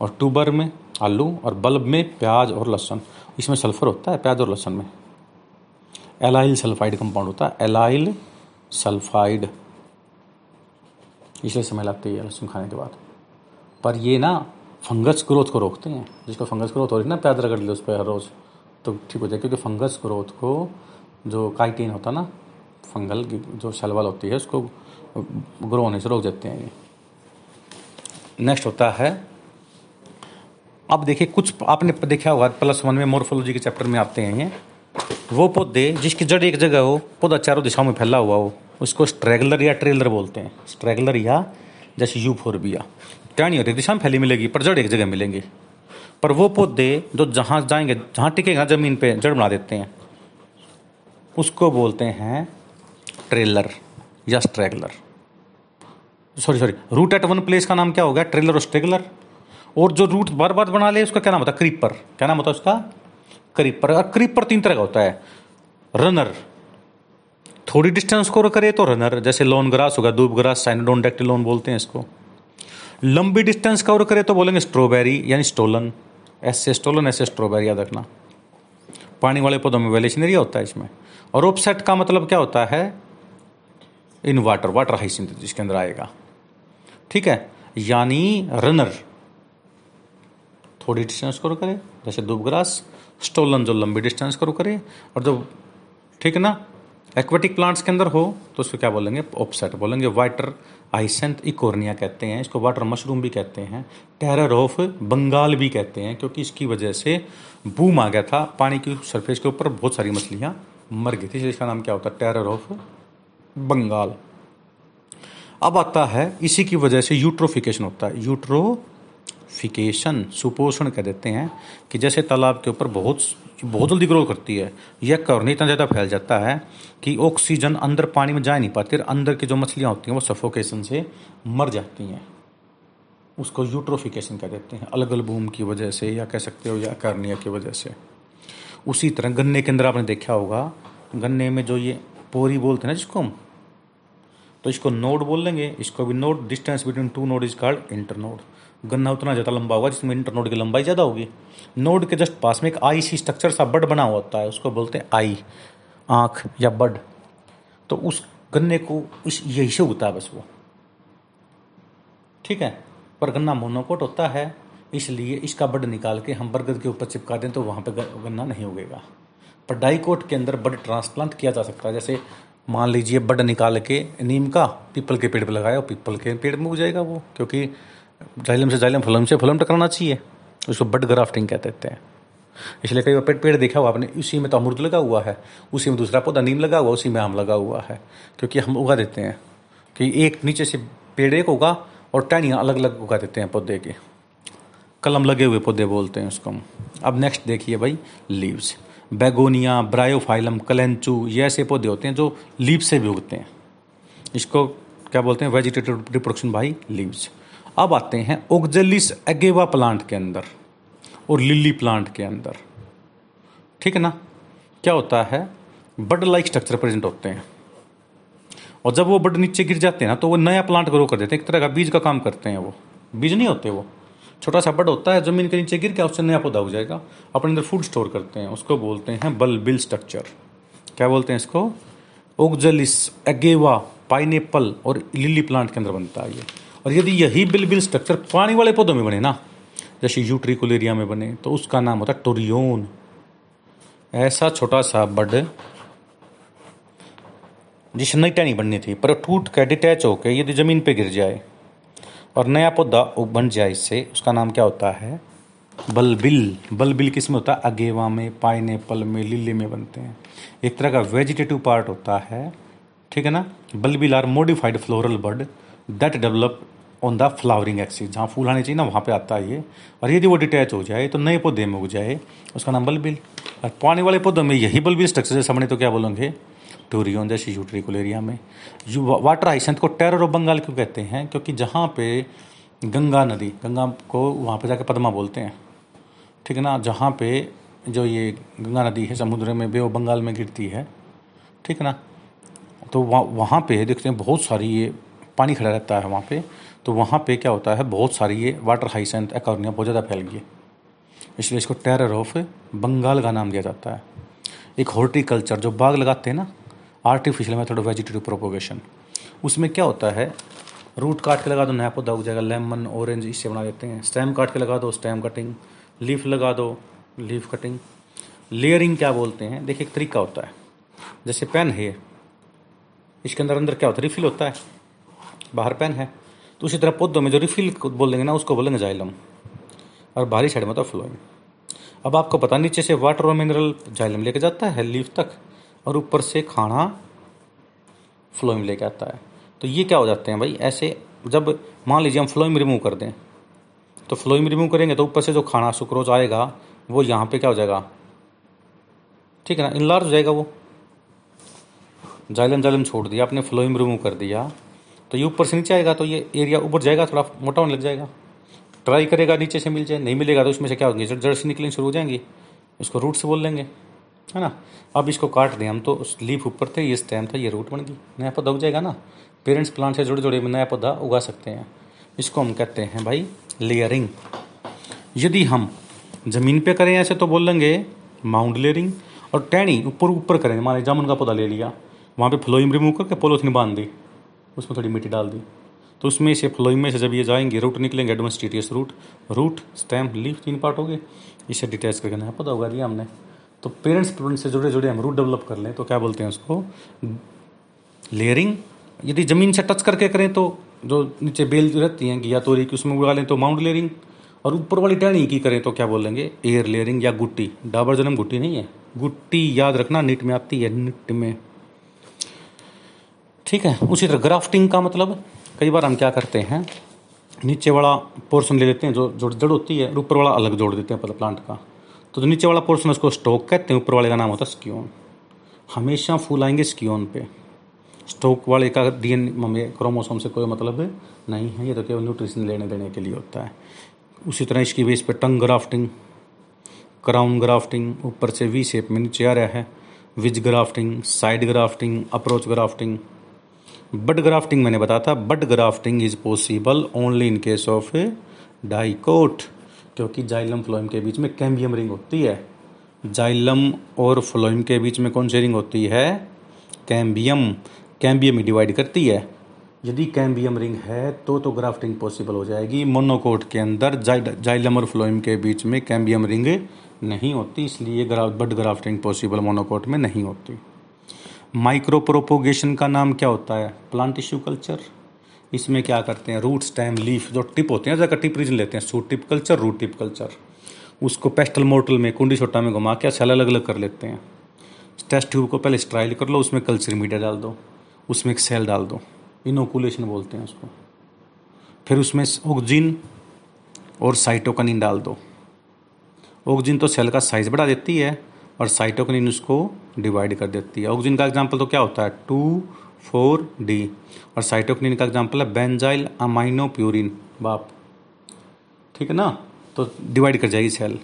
और ट्यूबर में आलू और बल्ब में प्याज और लहसुन। इसमें सल्फ़र होता है, प्याज और लहसुन में। एलाइल सल्फाइड कंपाउंड होता है, एलाइल सल्फाइड। इसलिए समय लगती है लहसुन खाने के बाद। पर ये ना फंगस ग्रोथ को रोकते हैं। जिसको फंगस ग्रोथ हो रही है ना, प्याज रगड़ लो उस पर हर रोज़ तो ठीक हो जाए। क्योंकि फंगस ग्रोथ को जो काइटीन होता है ना, फंगल की जो शलवल होती है, उसको ग्रो होने से रोक देते हैं ये। नेक्स्ट होता है अब देखिए, कुछ आपने देखा होगा प्लस वन में मोर्फोलॉजी के चैप्टर में आते हैं वो पौधे, जिसकी जड़ एक जगह हो, पौधा चारों दिशाओं में फैला हुआ हो, उसको स्ट्रैगलर या ट्रेलर बोलते हैं। स्ट्रैगलर या जैसे यू फोरबिया टहनी और एक दिशा में फैली मिलेगी, पर जड़ एक जगह मिलेंगी। पर वो पौधे जो जहाँ जाएँगे, जहाँ टिकेगा ज़मीन पे, जड़ बना देते हैं। उसको बोलते हैं ट्रेलर या straggler sorry sorry root at one place का नाम क्या हो गया ट्रेलर और स्ट्रेगलर और जो रूट बार बार बना ले, उसका क्या नाम होता है? क्रीपर क्या नाम होता है उसका? क्रीपर और क्रीपर तीन तरह का होता है। रनर थोड़ी डिस्टेंस कवर करे तो रनर जैसे लोन ग्रास होगा दूब ग्रास साइनोडोन डेक्टिलोन बोलते हैं इसको। लंबी डिस्टेंस कवर करे तो बोलेंगे स्ट्रॉबेरी यानी स्टोलन ऐसे स्टोलन ऐसे स्ट्रॉबेरी याद रखना। पानी वाले पौधों में वेलेशन एरिया होता है इसमें। और ऑफसेट का मतलब क्या होता है? इन वाटर वाटर हाई जिसके अंदर आएगा। ठीक है? यानी रनर थोड़ी डिस्टेंस करो करे, जैसे दुबग्रास स्टोलन जो लंबी डिस्टेंस करो करे, और जो ठीक है ना एक्वेटिक प्लांट्स के अंदर हो तो उसको क्या बोलेंगे? ऑपसेट बोलेंगे। वाटर आइसेंथ इकोर्निया कहते हैं, इसको वाटर मशरूम भी कहते हैं टेरर ऑफ़ बंगाल भी कहते हैं, क्योंकि इसकी वजह से बूम आ गया था। पानी की सरफेस के ऊपर बहुत सारी मछलियाँ मर गई थी इसका नाम क्या होता? है टेरर ऑफ़ बंगाल अब आता है, इसी की वजह से यूट्रोफिकेशन होता है। यूट्रो फिकेशन सुपोषण कह देते हैं कि जैसे तालाब के ऊपर बहुत बहुत जल्दी ग्रो करती है यह कवरनी इतना ज़्यादा फैल जाता है कि ऑक्सीजन अंदर पानी में जा नहीं पाती, और अंदर की जो मछलियाँ होती हैं वो सफोकेशन से मर जाती हैं। उसको यूट्रोफिकेशन कह देते हैं अलग अलग बूम की वजह से, या कह सकते हो, या कार्निया की वजह से। उसी तरह गन्ने के अंदर आपने देखा होगा, गन्ने में जो ये पोरी बोलते हैं ना जिसको हम तो इसको नोड बोल लेंगे, इसको भी node distance between two node is called internode गन्ना उतना ज़्यादा लंबा होगा जिसमें इंटर नोड की लंबाई ज़्यादा होगी। नोड के जस्ट पास में एक आई सी स्ट्रक्चर सा बड बना होता है, उसको बोलते हैं आई, आँख या बड। तो उस गन्ने को इस यही से उगता है बस वो। ठीक है? पर गन्ना मोनोकोट होता है, इसलिए इसका बड निकाल के हम बरगद के ऊपर चिपका दें तो वहाँ पर गन्ना नहीं उगेगा। पर डाइकोट के अंदर बड ट्रांसप्लांट किया जा सकता है, जैसे मान लीजिए बड निकाल के नीम का, पीपल के पेड़ पर लगाया और पीपल के पेड़ में उग जाएगा वो, क्योंकि जाइलम से जाइलम फलम से फलम टकराना चाहिए। उसको बड ग्राफ्टिंग कह देते हैं इसलिए कई बार पेड़ पेड़ देखा हुआ, आपने उसी में तो अमरूद लगा हुआ है, उसी में दूसरा पौधा नीम लगा हुआ, उसी में आम लगा हुआ है। क्योंकि हम उगा देते हैं कि एक नीचे से पेड़ एक होगा और टहनियाँ अलग अलग उगा देते हैं पौधे के। कलम लगे हुए पौधे बोलते हैं उसको हम। अब नेक्स्ट देखिए भाई लीव्स बैगोनिया ब्रायोफाइलम कलेंचू, ये ऐसे पौधे होते हैं जो लीव से भी उगते हैं। इसको क्या बोलते हैं? वेजिटेटिव रिप्रोडक्शन भाई लीव्स अब आते हैं ओगजलिस एगेवा प्लांट के अंदर और लिली प्लांट के अंदर। ठीक है ना? क्या होता है? बड लाइक स्ट्रक्चर प्रेजेंट होते हैं। और जब वो बड नीचे गिर जाते हैं ना तो वो नया प्लांट ग्रो कर देते हैं। एक तरह का बीज का काम करते हैं वो। बीज नहीं होते वो। छोटा सा बड होता है, ज़मीन के नीचे गिर के उससे नया पौधा हो जाएगा अपने अंदर फ़ूड स्टोर करते हैं। उसको बोलते हैं बल बिल स्ट्रक्चर क्या बोलते हैं इसको? ओगजलिस एगेवा पाइनएप्पल और लिली प्लांट के अंदर बनता है ये। और यदि यही बिल बिल स्ट्रक्चर पानी वाले पौधों में बने ना, जैसे यूट्रिकुल एरिया में बने तो उसका नाम होता है टोरियोन। ऐसा छोटा सा बड, जिसे नई टहनी बननी थी, पर टूट कर डिटैच होकर यदि ज़मीन पे गिर जाए और नया पौधा बन जाए, इससे उसका नाम क्या होता है? बलबिल। बलबिल किसमें होता है? अगेवा में पाइन में, लिली में बनते हैं। एक तरह का वेजिटेटिव पार्ट होता है, ठीक है ना? Bulbil are modified floral bud that develop on the flowering axis जहाँ फूल आने चाहिए ना, वहाँ पे आता है ये। और यदि वो डिटैच हो जाए तो नए पौधे में उग जाए, उसका नाम बलबिल। और पानी वाले पौधों में यही बलबिल स्ट्रक्चर जैसे हमने तो क्या बोलेंगे? टूरियोन जैसे यूट्रिकुल एरिया में। वाटर हाइसेंथ को टेरर ऑफ़ बंगाल क्यों कहते हैं? क्योंकि जहाँ पे गंगा नदी, गंगा को वहाँ पे जाके पद्मा बोलते हैं। ठीक है ना? जहाँ पे जो ये गंगा नदी है, समुद्र में बे बंगाल में गिरती है। ठीक है ना? तो वहाँ वहाँ पे देखते हैं, बहुत सारी ये पानी खड़ा रहता है वहाँ पे तो वहाँ पे क्या होता है, बहुत सारी ये वाटर हाइसेंथ एकॉर्निया बहुत ज़्यादा फैल गई है। इसलिए इसको टेरर ऑफ़ बंगाल का नाम दिया जाता है। एक हॉर्टिकल्चर जो बाग लगाते हैं ना artificial method of vegetative propagation उसमें क्या होता है रूट काट के लगा दो, नया पौधा उग जाएगा लेमन ऑरेंज इससे बना देते हैं। स्टेम काट के लगा दो स्टेम कटिंग लीफ लगा दो लीफ कटिंग लेयरिंग क्या बोलते हैं, देखिए एक तरीका होता है। जैसे पेन है, इसके अंदर अंदर क्या होता है रिफिल होता है। बाहर पेन है तो उसी तरह पौधों में जो रिफिल बोल देंगे ना, उसको बोलेंगे जाइलम और बाहरी साइड में तो फ्लोइंग अब आपको पता, नीचे से वाटर और मिनरल जाइलम लेके जाता है लीफ तक, और ऊपर से खाना फ्लोइम लेके आता है। तो ये क्या हो जाते हैं भाई, ऐसे जब मान लीजिए हम फ्लोइम रिमूव कर दें तो फ्लोइम रिमूव करेंगे तो ऊपर से जो खाना सुक्रोज आएगा, वो यहाँ पे क्या हो जाएगा? ठीक है ना इनलार्ज हो जाएगा वो। जाइलम जाइलम छोड़ दिया, आपने फ्लोइम रिमूव कर दिया। तो ये ऊपर से नीचे आएगा तो ये एरिया ऊपर जाएगा, थोड़ा मोटा होने लग जाएगा। ट्राई करेगा नीचे से मिल जाए, नहीं मिलेगा तो उसमें से क्या होंगे? जड़ जड़ से निकलने शुरू हो जाएँगे। उसको रूट से बोल लेंगे है ना? अब इसको काट दें हम तो उस लीफ ऊपर थे ये स्टेम था, ये रूट बन गई। नया पौधा उग जाएगा ना? पेरेंट्स प्लांट से जुड़े जुड़े में नया पौधा उगा सकते हैं। इसको हम कहते हैं भाई लेयरिंग यदि हम ज़मीन पे करें ऐसे तो बोल लेंगे माउंट लेयरिंग और टैनी ऊपर ऊपर करें। मान जामुन का पौधा ले लिया, वहाँ पे फ्लोइम रिमूव करके पोलोथिन बाँध दी। उसमें थोड़ी मिट्टी डाल दी। तो उसमें से फ्लोइम में से जब ये जाएँगे रूट निकलेंगे adventitious root root stem leaf तीन पार्ट हो गए इसे डिटैच करके नया पौधा उगा दिया हमने। तो पेरेंट्स स्टूडेंट से जुड़े जुड़े हम रूट डेवलप कर लें तो क्या बोलते हैं उसको? लेयरिंग यदि ज़मीन से टच करके करें तो जो नीचे बेल जो रहती हैं, घिया तोरी की, उसमें उगा लें तो माउंट लेयरिंग और ऊपर वाली टहनी की करें तो क्या बोलेंगे? एयर लेयरिंग या गुट्टी। डाबर जन्म गुट्टी नहीं है। गुट्टी याद रखना, निट में आती है, निट में। ठीक है, उसी तरह ग्राफ्टिंग का मतलब कई बार हम क्या करते हैं, नीचे वाला पोर्शन ले लेते हैं, जो जो जड़ होती है ऊपर वाला अलग जोड़ देते हैं प्लांट का। तो जो नीचे वाला पोर्शन उसको स्टोक कहते हैं, ऊपर वाले का नाम होता है स्क्योन हमेशा फूल आएँगे स्क्योन पे। स्टोक वाले का डीएन मम्मी क्रोमोसोम से कोई मतलब नहीं है, ये तो केवल न्यूट्रिशन लेने देने के लिए होता है। उसी तरह इसकी बेस पे टंग ग्राफ्टिंग क्राउन ग्राफ्टिंग ऊपर से वी शेप में नीचे आ रहा है। Wedge grafting side grafting approach grafting bud grafting मैंने बताया था। Bud grafting is possible only in case of dicot क्योंकि जाइलम फ्लोइम के बीच में कैम्बियम रिंग होती है। जाइलम और फ्लोइम के बीच में कौन सी रिंग होती है? कैम्बियम। कैम्बियम ही डिवाइड करती है। यदि कैम्बियम रिंग है तो तो ग्राफ्टिंग पॉसिबल हो जाएगी। मोनोकोट के अंदर जाइलम और फ्लोइम के बीच में कैम्बियम रिंग नहीं होती, इसलिए बड ग्राफ्टिंग पॉसिबल मोनोकोट में नहीं होती। माइक्रो प्रोपोगेशन का नाम क्या होता है? प्लांट टिश्यू कल्चर इसमें क्या करते हैं? रूट स्टेम लीफ जो टिप होते हैं जगह टिप रीजन लेते हैं shoot tip culture root tip culture उसको पेस्टल मोटल में, कुंडी छोटा में घुमा के सेल अलग अलग कर लेते हैं। टेस्ट ट्यूब को पहले स्ट्राइल कर लो, उसमें कल्चर मीडिया डाल दो। उसमें एक सेल डाल दो। इनोकुलेशन बोलते हैं उसको। फिर उसमें ऑक्जिन और साइटोकनिन डाल दो। ऑक्जिन तो सेल का साइज़ बढ़ा देती है और साइटोकनिन उसको डिवाइड कर देती है। ऑक्जिन का एग्ज़ाम्पल तो क्या होता है? Two, four, D. और साइटोकिन का एग्ज़ाम्पल है बेंजाइल अमाइनो प्यूरिन बाप। ठीक है ना? तो डिवाइड कर जाएगी सेल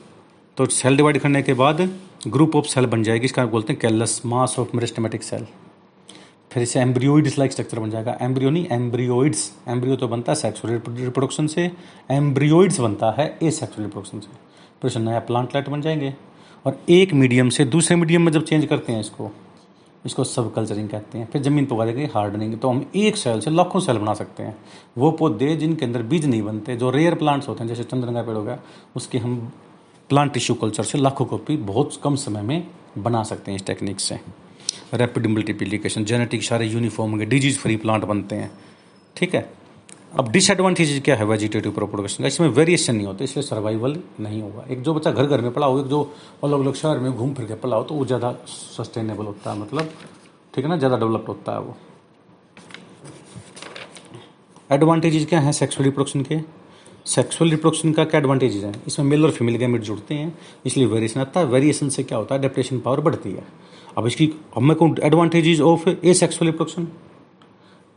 तो सेल डिवाइड करने के बाद ग्रुप ऑफ़ सेल बन जाएगी, इसका बोलते हैं callus mass of meristematic cell फिर इसे एम्ब्रियोइड्स लाइक स्ट्रक्चर बन जाएगा। एम्ब्रियो नहीं एम्ब्रियोइड्स एम्ब्रियो तो बनता है सेक्सुअल रिप्रोडक्शन से। एम्ब्रियोइड्स बनता है ए सेक्सुअल रिप्रोडक्शन से। फिर नया प्लांट लाइट बन जाएँगे। और एक मीडियम से दूसरे मीडियम में जब चेंज करते हैं इसको इसको सब कल्चरिंग कहते हैं, फिर ज़मीन पर उगा देंगे हार्डनिंग तो हम एक सेल से लाखों सेल बना सकते हैं। वो पौधे जिनके अंदर बीज नहीं बनते, जो रेयर प्लांट्स होते हैं, जैसे चंद्रंगा पेड़ हो गया, उसके हम प्लांट टिश्यू कल्चर से लाखों कॉपी बहुत कम समय में बना सकते हैं इस टेक्निक से। रैपिड मल्टीप्लीकेशन जेनेटिक सारे यूनिफॉर्म होंगे डिज़ीज़ फ्री प्लांट बनते हैं। ठीक है? अब डिसएडवांटेज क्या है वेजिटेटिव प्रोपोगेशन का? इसमें वेरिएशन नहीं होता, इसलिए सर्वाइवल नहीं होगा। एक जो बच्चा घर घर में पढ़ा हो एक जो अलग अलग शहर में घूम फिर के पढ़ा हो तो वो ज़्यादा सस्टेनेबल होता है मतलब ठीक है ना? ज़्यादा डेवलप्ड होता है वो। एडवांटेजेज क्या है सेक्सुअल रिप्रोडक्शन के? सेक्सुअल रिप्रोडक्शन का क्या एडवांटेजेस है? इसमें मेल और फीमेल गैमेट जुड़ते हैं, इसलिए वेरिएशन आता है। वेरिएशन से क्या होता है? डेप्रेशन पावर बढ़ती है। अब इसकी, अब मैं कहूँ advantages of asexual reproduction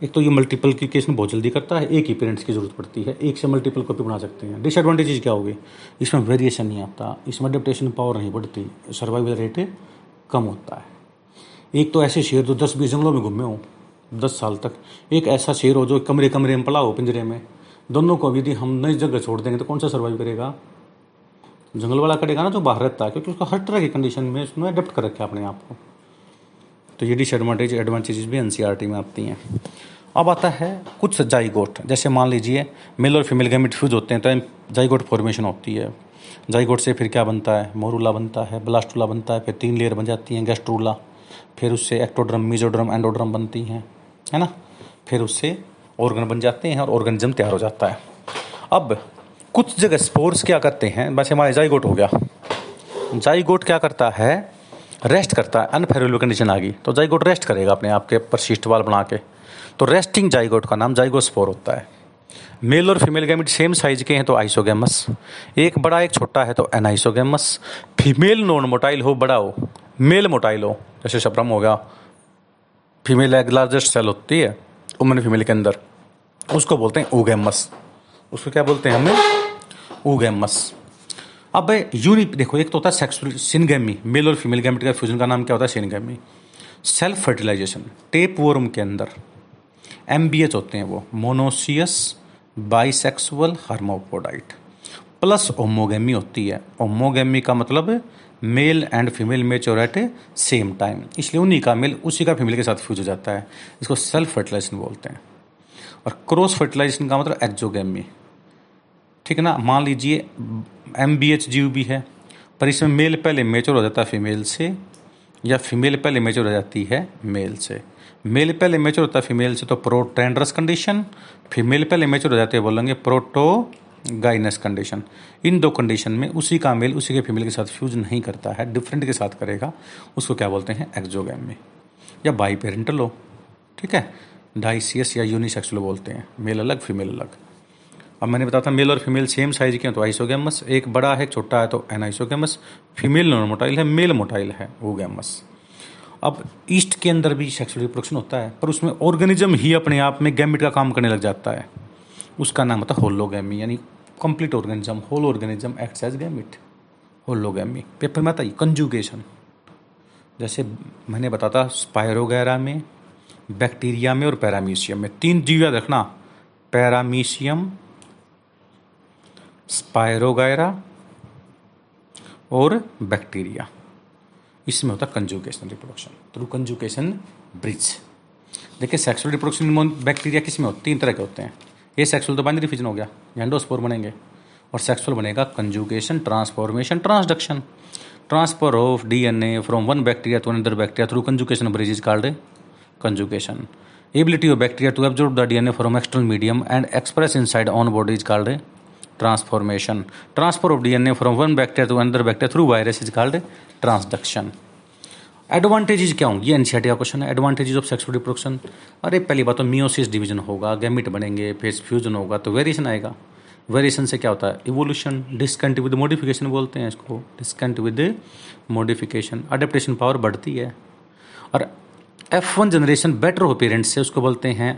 एक तो ये मल्टीपलिकेशन बहुत जल्दी करता है, एक ही पेरेंट्स की ज़रूरत पड़ती है, एक से मल्टीपल कॉपी बना सकते हैं। डिसएडवांटेजेस क्या होगी? इसमें वेरिएशन नहीं आता, इसमें अडेप्टेशन पावर नहीं बढ़ती सर्वाइवल रेट कम होता है। एक तो ऐसे शेर जो दस बीस जंगलों में घूमे हो, दस साल तक, एक ऐसा शेर हो जो कमरे कमरे में पड़ा हो, पिंजरे में। दोनों को यदि हम नई जगह छोड़ देंगे तो कौन सा सर्वाइव करेगा? जंगल वाला करेगा ना जो बाहर रहता है, क्योंकि उसको हर तरह की कंडीशन में उसने अडेप्ट कर रखा है अपने आप को। तो ये डिसएडवांटेज एडवांटेजेस भी एनसीईआरटी में आती हैं। अब आता है कुछ जाइगोट जैसे मान लीजिए, मेल और फीमेल गैमेट फ्यूज होते हैं तो जाइगोट फॉर्मेशन होती है। जाइगोट से फिर क्या बनता है? मोरूला बनता है, ब्लास्टूला बनता है, फिर तीन लेयर बन जाती हैं, गैस्ट्रूला। फिर उससे एक्टोड्रम मीजोड्रम एंडोड्रम बनती हैं, है ना? फिर उससे ऑर्गन बन जाते हैं और ऑर्गेनिज्म तैयार हो जाता है। अब कुछ जगह स्पोर्स क्या करते हैं? वैसे हमारे जाइगोट हो गया। जाइगोट क्या करता है? रेस्ट करता है। अनफेरेबल कंडीशन आ गई। तो जाइगोट रेस्ट करेगा अपने आप के परसिस्ट वाल बना के। तो रेस्टिंग जाइगोट का नाम जाइगोस्पोर होता है। मेल और फीमेल गैमिट सेम साइज़ के हैं तो आइसोगेमस एक बड़ा, एक छोटा है तो एनाइसोगेमस फीमेल नॉन मोटाइल हो, बड़ा हो मेल मोटाइल हो, जैसे शप्रम हो गया। फीमेल एग लार्जेस्ट सेल होती है उमन फीमेल के अंदर। उसको बोलते हैं ओगेमस उसको क्या बोलते हैं हमें? ओगेमस अब यूनि देखो, एक तो होता है सेक्सुअल सिनगेमी मेल और फीमेल गैमिट का फ्यूजन का नाम क्या होता है? Syngamy self fertilization tapeworm के अंदर। एमबीएच होते हैं वो, monoecious bisexual hermaphrodite. Plus homogamy होती है। ओमोगेमी का मतलब male and female mature at a same time. इसलिए उन्हीं का मेल उसी का फीमेल के साथ फ्यूज हो जाता है इसको सेल्फ फर्टिलाइजेशन बोलते हैं। और क्रॉस फर्टिलाइजेशन का मतलब एक्जोगेमी ठीक है ना? मान लीजिए एम बी एच जीव भी है, पर इसमें मेल पहले मेच्योर हो जाता है फीमेल से या फीमेल पहले मेच्योर हो जाती है मेल से। मेल पहले मेच्योर होता है फीमेल से तो प्रोटेंड्रस कंडीशन फीमेल पहले मेच्योर हो जाते हैं, बोलेंगे प्रोटो गाइनस कंडीशन इन दो कंडीशन में उसी का मेल उसी के फीमेल के साथ फ्यूज नहीं करता है डिफरेंट के साथ करेगा, उसको क्या बोलते हैं एक्जोगैम में। या बाई पेरेंटल हो, ठीक है? डाइसियस या यूनिसेक्सुअल बोलते हैं मेल अलग फीमेल अलग। अब मैंने बताया था मेल और फीमेल सेम साइज़ के हैं तो आइसोगेमस एक बड़ा है छोटा है तो एनाइसोगैमस फीमेल नॉन मोटाइल है मेल मोटाइल है ओगैमस अब ईस्ट के अंदर भी सेक्सुअल रिप्रोडक्शन होता है, पर उसमें ऑर्गेनिज्म ही अपने आप में गैमिट का काम करने लग जाता है। उसका नाम होता है होलोगैमी यानी complete organism whole organism act as gamete hologamy paper में आता है कंजुगेशन जैसे मैंने बताता स्पायरोगैरा में बैक्टीरिया में और पैरामीशियम में। तीन जीव याद रखना पैरामीशियम स्पायरोगैरा और बैक्टीरिया। इसमें होता है conjugation reproduction through conjugation bridge देखिए सेक्सुअल रिप्रोडक्शन बैक्टीरिया किसमें होते तीन तरह के होते हैं। ये सेक्सुअल तो बाइनरी फिजन हो गया एंडोस्पोर बनेंगे। और सेक्सुअल बनेगा conjugation transformation transduction transfer of DNA from one bacteria to another bacteria through conjugation bridge is called conjugation ability of bacteria to absorb the DNA from external medium and express inside on body is called transformation. Transfer of DNA from one bacteria to another bacteria through virus is called transduction. Advantages क्या होंगे? ये NCERT का question है। Advantages of sexual reproduction अरे, पहली बात तो meiosis division होगा गैमिट बनेंगे फेस फ्यूजन होगा तो वेरिएशन आएगा। वेरिएशन से क्या होता है? इवोल्यूशन डिस्कंट विद मॉडिफिकेशन बोलते हैं इसको। Descent with modification adaptation power बढ़ती है। और एफ़ वन जनरेशन बेटर हो पेरेंट्स से उसको बोलते हैं।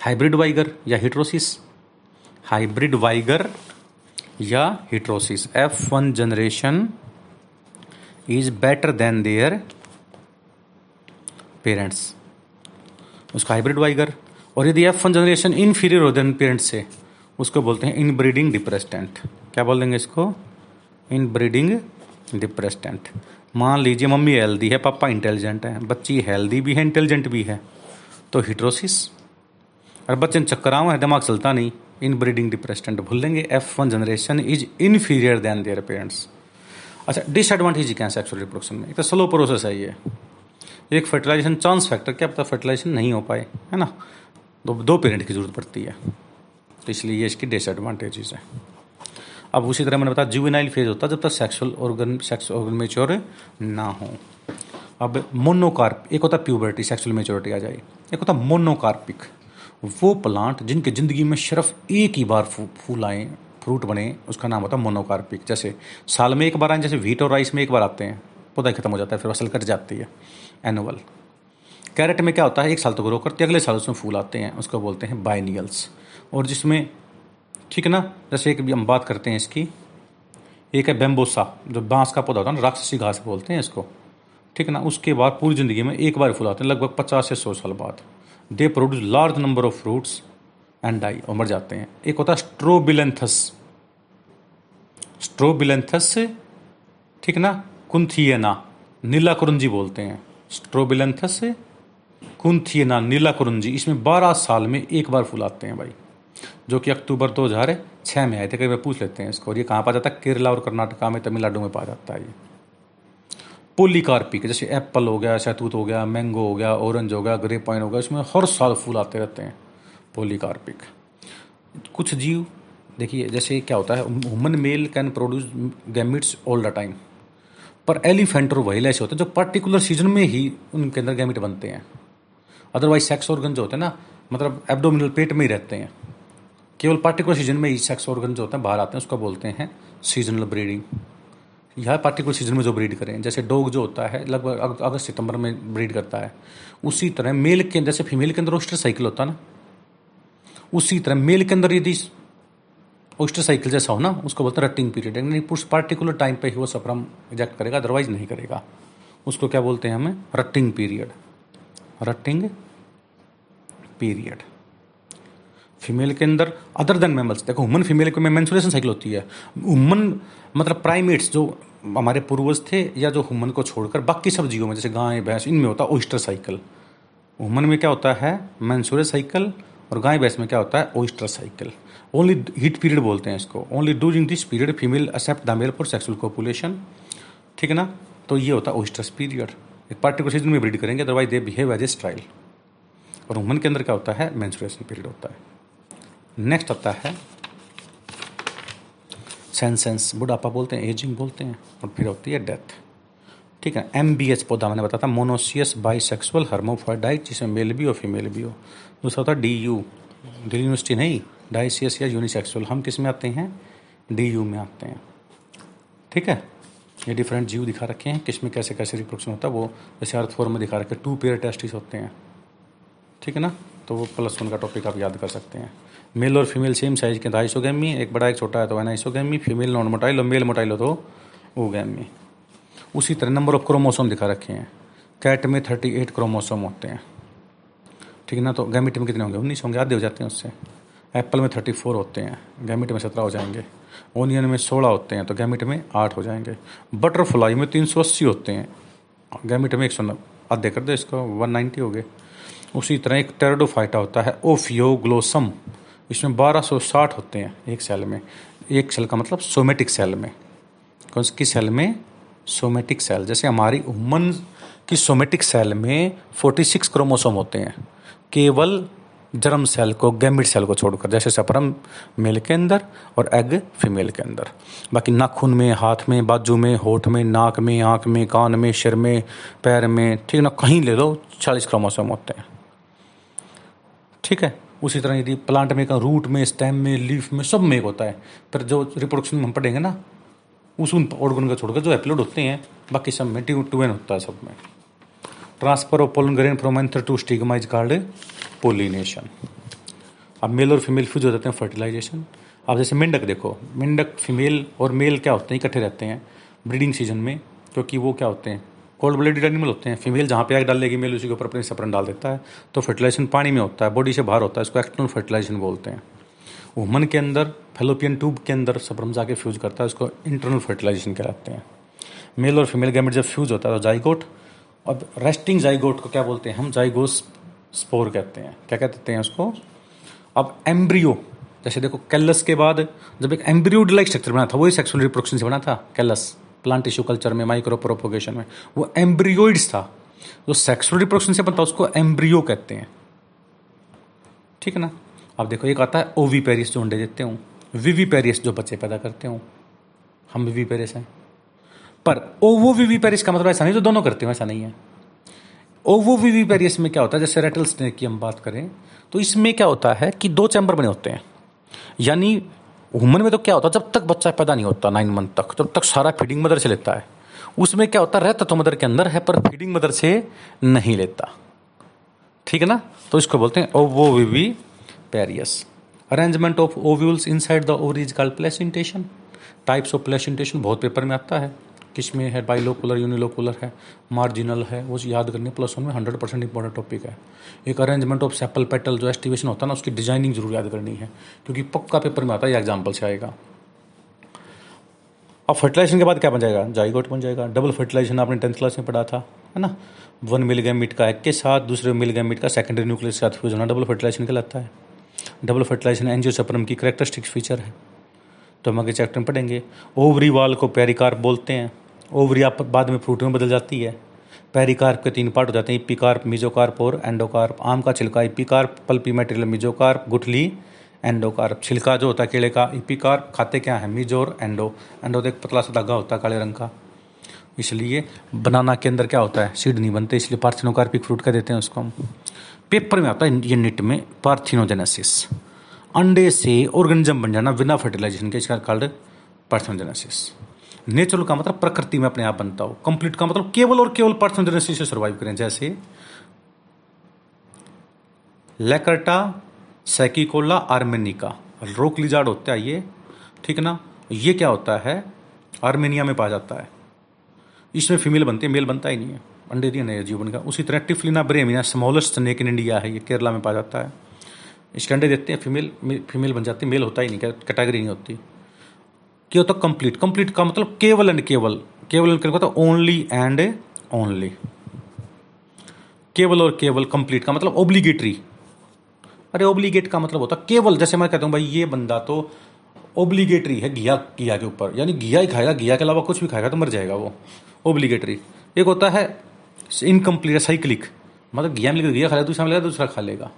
हाइब्रिड वाइगर या हिट्रोसिस हाइब्रिड वाइगर या heterosis. F one generation is better than their parents उसका हाइब्रिड वाइगर, और यदि एफ़ वन जनरेशन इनफीरियर हो देन पेरेंट्स से, उसको बोलते हैं इन ब्रीडिंग डिप्रेस्टेंट क्या बोल देंगे इसको? इन ब्रीडिंग डिप्रेस्टेंट मान लीजिए मम्मी हेल्दी है, पापा इंटेलिजेंट है, बच्ची हेल्दी भी है इंटेलिजेंट भी है तो हिट्रोसिस। और बच्चे चक्कर आवा है, दिमाग चलता नहीं। इन ब्रीडिंग डिप्रेस्टेंट भूल लेंगे। F one generation is inferior than their parents अच्छा डिसएडवांटेज क्या है सेक्सुअल रिप्रोडक्शन में? एक तो स्लो प्रोसेस है ये। एक फर्टिलाइजेशन चांस फैक्टर क्या? पता फर्टिलाइजेशन नहीं हो पाए, है ना? दो दो पेरेंट की ज़रूरत पड़ती है। तो इसलिए ये इसकी डिसएडवांटेजेस है। अब उसी तरह मैंने बताया जुवेनाइल फ़ेज़ होता है जब तक sexual organ sex organ mature ना हो। अब मोनोकार्प एक होता प्यूबर्टी सेक्सुअल मेच्योरिटी आ जाए। एक होता मोनोकार्पिक वो प्लांट जिनके ज़िंदगी में सिर्फ़ एक ही बार फूल आए फ्रूट बने, उसका नाम होता है मोनोकार्पिक जैसे साल में एक बार आए, जैसे वीट और राइस में एक बार आते हैं, पौधा खत्म हो जाता है, फिर फ़सल कट जाती है एनुअल कैरेट में क्या होता है, एक साल तो ग्रो करते अगले साल उसमें फूल आते हैं, उसको बोलते हैं बाइनियल्स और जिसमें, ठीक है ना, जैसे एक भी हम बात करते हैं इसकी, एक है बेम्बोसा जो बाँस का पौधा होता है ना, राक्षसी घास बोलते हैं इसको, ठीक है ना, उसके बाद पूरी ज़िंदगी में एक बार फूल आते हैं, लगभग पचास से सौ साल बाद। They produce large number of fruits and die और मर जाते हैं। एक होता है स्ट्रोबिलेंथस स्ट्रोबिलेंथस से, ठीक ना? कुंथियना नीला कुरंजी बोलते हैं। स्ट्रोबिलेंथस से कुंथियना नीला कुरुंजी। इसमें 12 साल में एक बार फूल आते हैं भाई। जो कि अक्टूबर 2006 में आए थे। कई बार पूछ लेते हैं इसको। और ये कहाँ पा जाता है? केरला और कर्नाटका में, तमिलनाडु में पा जाता है ये। पोलीकार्पिक जैसे एप्पल हो गया शहतूत हो गया, मैंगो हो गया, ऑरेंज हो गया ग्रेप पाइन हो गया, इसमें हर साल फूल आते रहते हैं पोलीकार्पिक कुछ जीव, देखिए, जैसे क्या होता है human male can produce gametes all the time पर एलिफेंट और वही ऐसे होते हैं जो पर्टिकुलर सीज़न में ही उनके अंदर गैमिट बनते हैं। अदरवाइज़ सेक्स ऑर्गन जो होते हैं ना मतलब एब्डोमिनल पेट में ही रहते हैं। केवल पर्टिकुलर सीज़न में ही सेक्स ऑर्गन जो होते हैं, बाहर आते हैं, उसको बोलते हैं सीजनल ब्रीडिंग यह पार्टिकुलर सीज़न में जो ब्रीड करें, जैसे डॉग जो होता है, लगभग अगस्त, सितंबर में ब्रीड करता है, उसी तरह मेल के, जैसे फीमेल के अंदर रोस्टर साइकिल होता है ना, उसी तरह मेल के अंदर यदि ओस्टर साइकिल जैसा हो ना, उसको बोलते हैं रटिंग पीरियड यानी उस पार्टिकुलर टाइम पे ही वो सफरम इजेक्ट करेगा अदरवाइज़ नहीं करेगा। उसको क्या बोलते हैं हमें? Rutting period rutting period female के अंदर अदर देन मेमल्स देखो ह्यूमन फीमेल में मेंसुरेशन साइकिल होती है। ह्यूमन मतलब प्राइमेट्स जो हमारे पूर्वज थे या जो ह्यूमन को छोड़कर बाकी सब जीवों में, जैसे गाय, भैंस, इनमें होता है ओइस्टर साइकिल ह्यूमन में क्या होता है? मैंसुरस साइकिल और गाय, भैंस में क्या होता है? Oestrus cycle only heat period बोलते हैं इसको. Only during this period female accept the male for sexual copulation ठीक है ना? तो ये होता है ओइस्टर्स पीरियड एक पार्टिकुलर सीज़न में ब्रीड करेंगे otherwise they behave as a style और ह्यूमन के अंदर क्या होता है? मैंसुरेशन पीरियड होता है। नेक्स्ट आता है सेंसेंस बुढ़ापा बोलते हैं एजिंग बोलते हैं, और फिर होती है डेथ ठीक है एम बी एच पौधा मैंने बताया था मोनोसियस बाइसेक्सुअल हर्मोफाइडाइट जिसमें मेल भी हो फीमेल भी हो। दूसरा होता है डी यू दिल्ली यूनिवर्सिटी नहीं डाइसियस या यूनिसेक्सुअल हम किसमें आते हैं? डी यू में आते हैं। ठीक है, ये डिफरेंट जीव दिखा रखे हैं, किसमें कैसे कैसे रिप्रोडक्शन होता है, वो जैसे अर्थ फॉर्म में दिखा रखे टू पेयर टेस्टिस होते हैं। ठीक है ना तो वो प्लस वन का टॉपिक आप याद कर सकते हैं। मेल और फीमेल सेम साइज़ के ढाई सौ आइसोगैमी, एक बड़ा, एक छोटा है तो एनाइसोगैमी, फीमेल नॉन मोटाइल और मेल मोटाइल हो तो ओगैमी। उसी तरह नंबर ऑफ़ क्रोमोसोम दिखा रखे हैं। कैट में थर्टी एट क्रोमोसोम होते हैं। ठीक है ना? तो गैमिट में कितने होंगे? उन्नीस होंगे, आधे हो जाते हैं उससे। एप्पल में थर्टी फोर होते हैं, गैमिट में सत्रह हो जाएँगे। ओनियन में सोलह होते हैं तो गैमिट में आठ हो जाएँगे। बटरफ्लाई में तीन सौ अस्सी होते हैं गैमिट में एक सौ आधे कर दो इसको, वन नाइन्टी हो गए। उसी तरह एक टेरडोफाइटा होता है, ओफियोग्लोसम। इसमें बारह सौ साठ होते हैं एक सेल में। एक सेल का मतलब सोमेटिक सेल में। कौन सी सेल में? सोमेटिक सेल जैसे हमारी उमन की सोमेटिक सेल में 46 क्रोमोसोम होते हैं। केवल जर्म सेल को गैमिट सेल को छोड़कर, जैसे सपरम मेल के अंदर और एग फीमेल के अंदर। बाकी नाखून में, हाथ में, बाजू में, होठ में, नाक में, आँख में, कान में, सिर में, पैर में, ठीक ना, कहीं ले लो चालीस क्रोमोसोम होते हैं। ठीक है? उसी तरह यदि प्लांट में का रूट में स्टेम में लीफ में, सब में एक होता है। पर जो रिप्रोडक्शन में हम पढ़ेंगे ना, उस उन ऑर्गन का छोड़कर जो एप्लोड होते हैं, बाकी सब में टू टू होता है सब में। Transfer of pollen grain from anther to stigma is called pollination अब मेल और फीमेल फ्यूज हो जाते हैं फर्टिलाइजेशन अब जैसे मेंढक देखो, मेंढक फीमेल और मेल क्या होते हैं, इकट्ठे रहते हैं ब्रीडिंग सीज़न में, क्योंकि वो क्या होते हैं कोल्ड ब्लडेड एनिमल होते हैं। फीमेल जहाँ पे एग डाल लेगी, मेल उसी के ऊपर अपने सपरन डाल देता है। तो फर्टिलाइजेशन पानी में होता है, बॉडी से बाहर होता है, इसको एक्सटर्नल फर्टिलाइजेशन बोलते हैं। वुमन के अंदर, फेलोपियन ट्यूब के अंदर सपरम जाके फ्यूज करता है, उसको इंटरनल फर्टिलाइजेशन कहलाते हैं। मेल और फीमेल गैमेट जब फ्यूज होता है तो जाइगोट, अब रेस्टिंग जाइगोट को क्या बोलते हैं? हम जाइगोस स्पोर कहते हैं। क्या कहते हैं उसको? अब एम्ब्रियो, जैसे देखो, कैलस के बाद जब एक एम्ब्रियोड लाइक स्ट्रक्चर बना था, वही सेक्सुअल रिप्रोडक्शन से बना था, कैलस। प्लांट टिश्यू कल्चर में माइक्रो प्रोपोगेशन में, वो एम्ब्रियोइड्स था। जो सेक्सुअल रिप्रोडक्शन से बनता उसको एम्ब्रियो कहते हैं। ठीक है ना? अब देखो एक आता है ओवी पेरिस जो अंडे देते हूँ विवी पेरिस जो बच्चे पैदा करते हूँ। हम वीवी पेरिस हैं। पर ओवो विवी पेरिस का मतलब ऐसा नहीं, जो दोनों करते हो, ऐसा नहीं है। ओवो विवी पेरिस में क्या होता है, जैसे रेटल स्नेक की हम बात करें तो इसमें क्या होता है कि दो चैम्बर बने होते हैं। यानी ह्यूमन में तो क्या होता है, जब तक बच्चा पैदा नहीं होता नाइन मंथ तक, तब तक सारा फीडिंग मदर से लेता है। उसमें क्या होता है, रहता तो मदर के अंदर है, पर फीडिंग मदर से नहीं लेता। ठीक है ना? तो इसको बोलते हैं ovoviviparous arrangement of ovules inside the ovaries called placentation types of placentation बहुत पेपर में आता है। किसमें है? बाइलोकुलर यूनिलोकुलर है मार्जिनल है, वो याद करने प्लस वन में हंड्रेड परसेंट इंपॉर्टेंट टॉपिक है। एक अरेंजमेंट ऑफ़ सेपल पेटल जो एस्टिवेशन होता है ना, उसकी डिज़ाइनिंग ज़रूर याद करनी है। क्योंकि पक्का पेपर में आता है एग्ज़ाम्पल से आएगा। अब फर्टिलाइजेशन के बाद क्या बन जाएगा? जाइगोट बन जाएगा। डबल फर्टिलाइजेशन आपने टेंथ क्लास में पढ़ा था, है ना? वन मिलीग्राम मीट का एक के साथ, दूसरे मिलीग्राम मीट का सेकेंडरी न्यूक्लियस के साथ फ्यूज होना डबल फर्टिलाइजेशन कहलाता है। डबल फर्टिलाइजेशन एंजियोसपरम की करेक्टरिस्टिक फीचर है। तो हम आगे चैप्टर में पढ़ेंगे। ओवरी वाल को पेरिकार्प बोलते हैं। ओवरी आप बाद में फ्रूट में बदल जाती है। पेरिकार्प के तीन पार्ट हो जाते हैं। इपिकार्प मिजोकार्प और एंडोकार्प। आम का छिलका इपिकार्प पल्पी मेटेरियल मिजोकार्प, गुठली, एंडोकार्प। छिलका जो होता है केले का इपिकार्प खाते क्या है? मिजो और एंडो। एंडो तो एक पतला सा धागा होता है काले रंग का। इसलिए बनाना के अंदर क्या होता है? सीड नहीं बनते, इसलिए पार्थिनोकार्पिक फ्रूट का देते हैं उसको हम। पेपर में आता है ये निट में पार्थिनोजेनेसिस अंडे से ऑर्गेनिज्म बन जाना बिना फर्टिलाइजेशन के, इसका कॉल्ड पार्थिनोजेनेसिस नेचुरल का मतलब प्रकृति में अपने आप बनता हो। कंप्लीट का मतलब केवल और केवल पार्थिनोजेनेसिस से सर्वाइव करें। जैसे लेकर्टा, सैकिकोला, आर्मेनिका। रोक लिजार्ड होता है ये ठीक ना? ये क्या होता है? आर्मेनिया में पाया जाता है। इसमें फीमेल बनती है मेल बनता ही नहीं है। अंडे दिए नए जीवन का। उसी तरह Typhlina bramina smallest snake in India है। ये केरला में पाया जाता है। इसके अंडे देते हैं फीमेल फीमेल बन जाती है मेल होता ही नहीं कैटेगरी नहीं होती। क्या होता कंप्लीट कंप्लीट का मतलब केवल एंड केवल। केवल एंड केवल ओनली एंड ओनली केवल और केवल कंप्लीट का मतलब ओब्लीगेटरी अरे ओब्लीगेट का मतलब होता केवल, जैसे मैं कहता हूँ, भाई ये बंदा तो ओब्लीगेटरी है घिया घिया के ऊपर। यानी घिया ही खाएगा, घिया के अलावा कुछ भी खाएगा तो मर जाएगा वो। ओब्लीगेटरी एक होता है इनकम्प्लीट साइक्लिक मतलब घिया मिलेगा घिया खा लेगा, दूसरा मिलेगा दूसरा खा लेगा।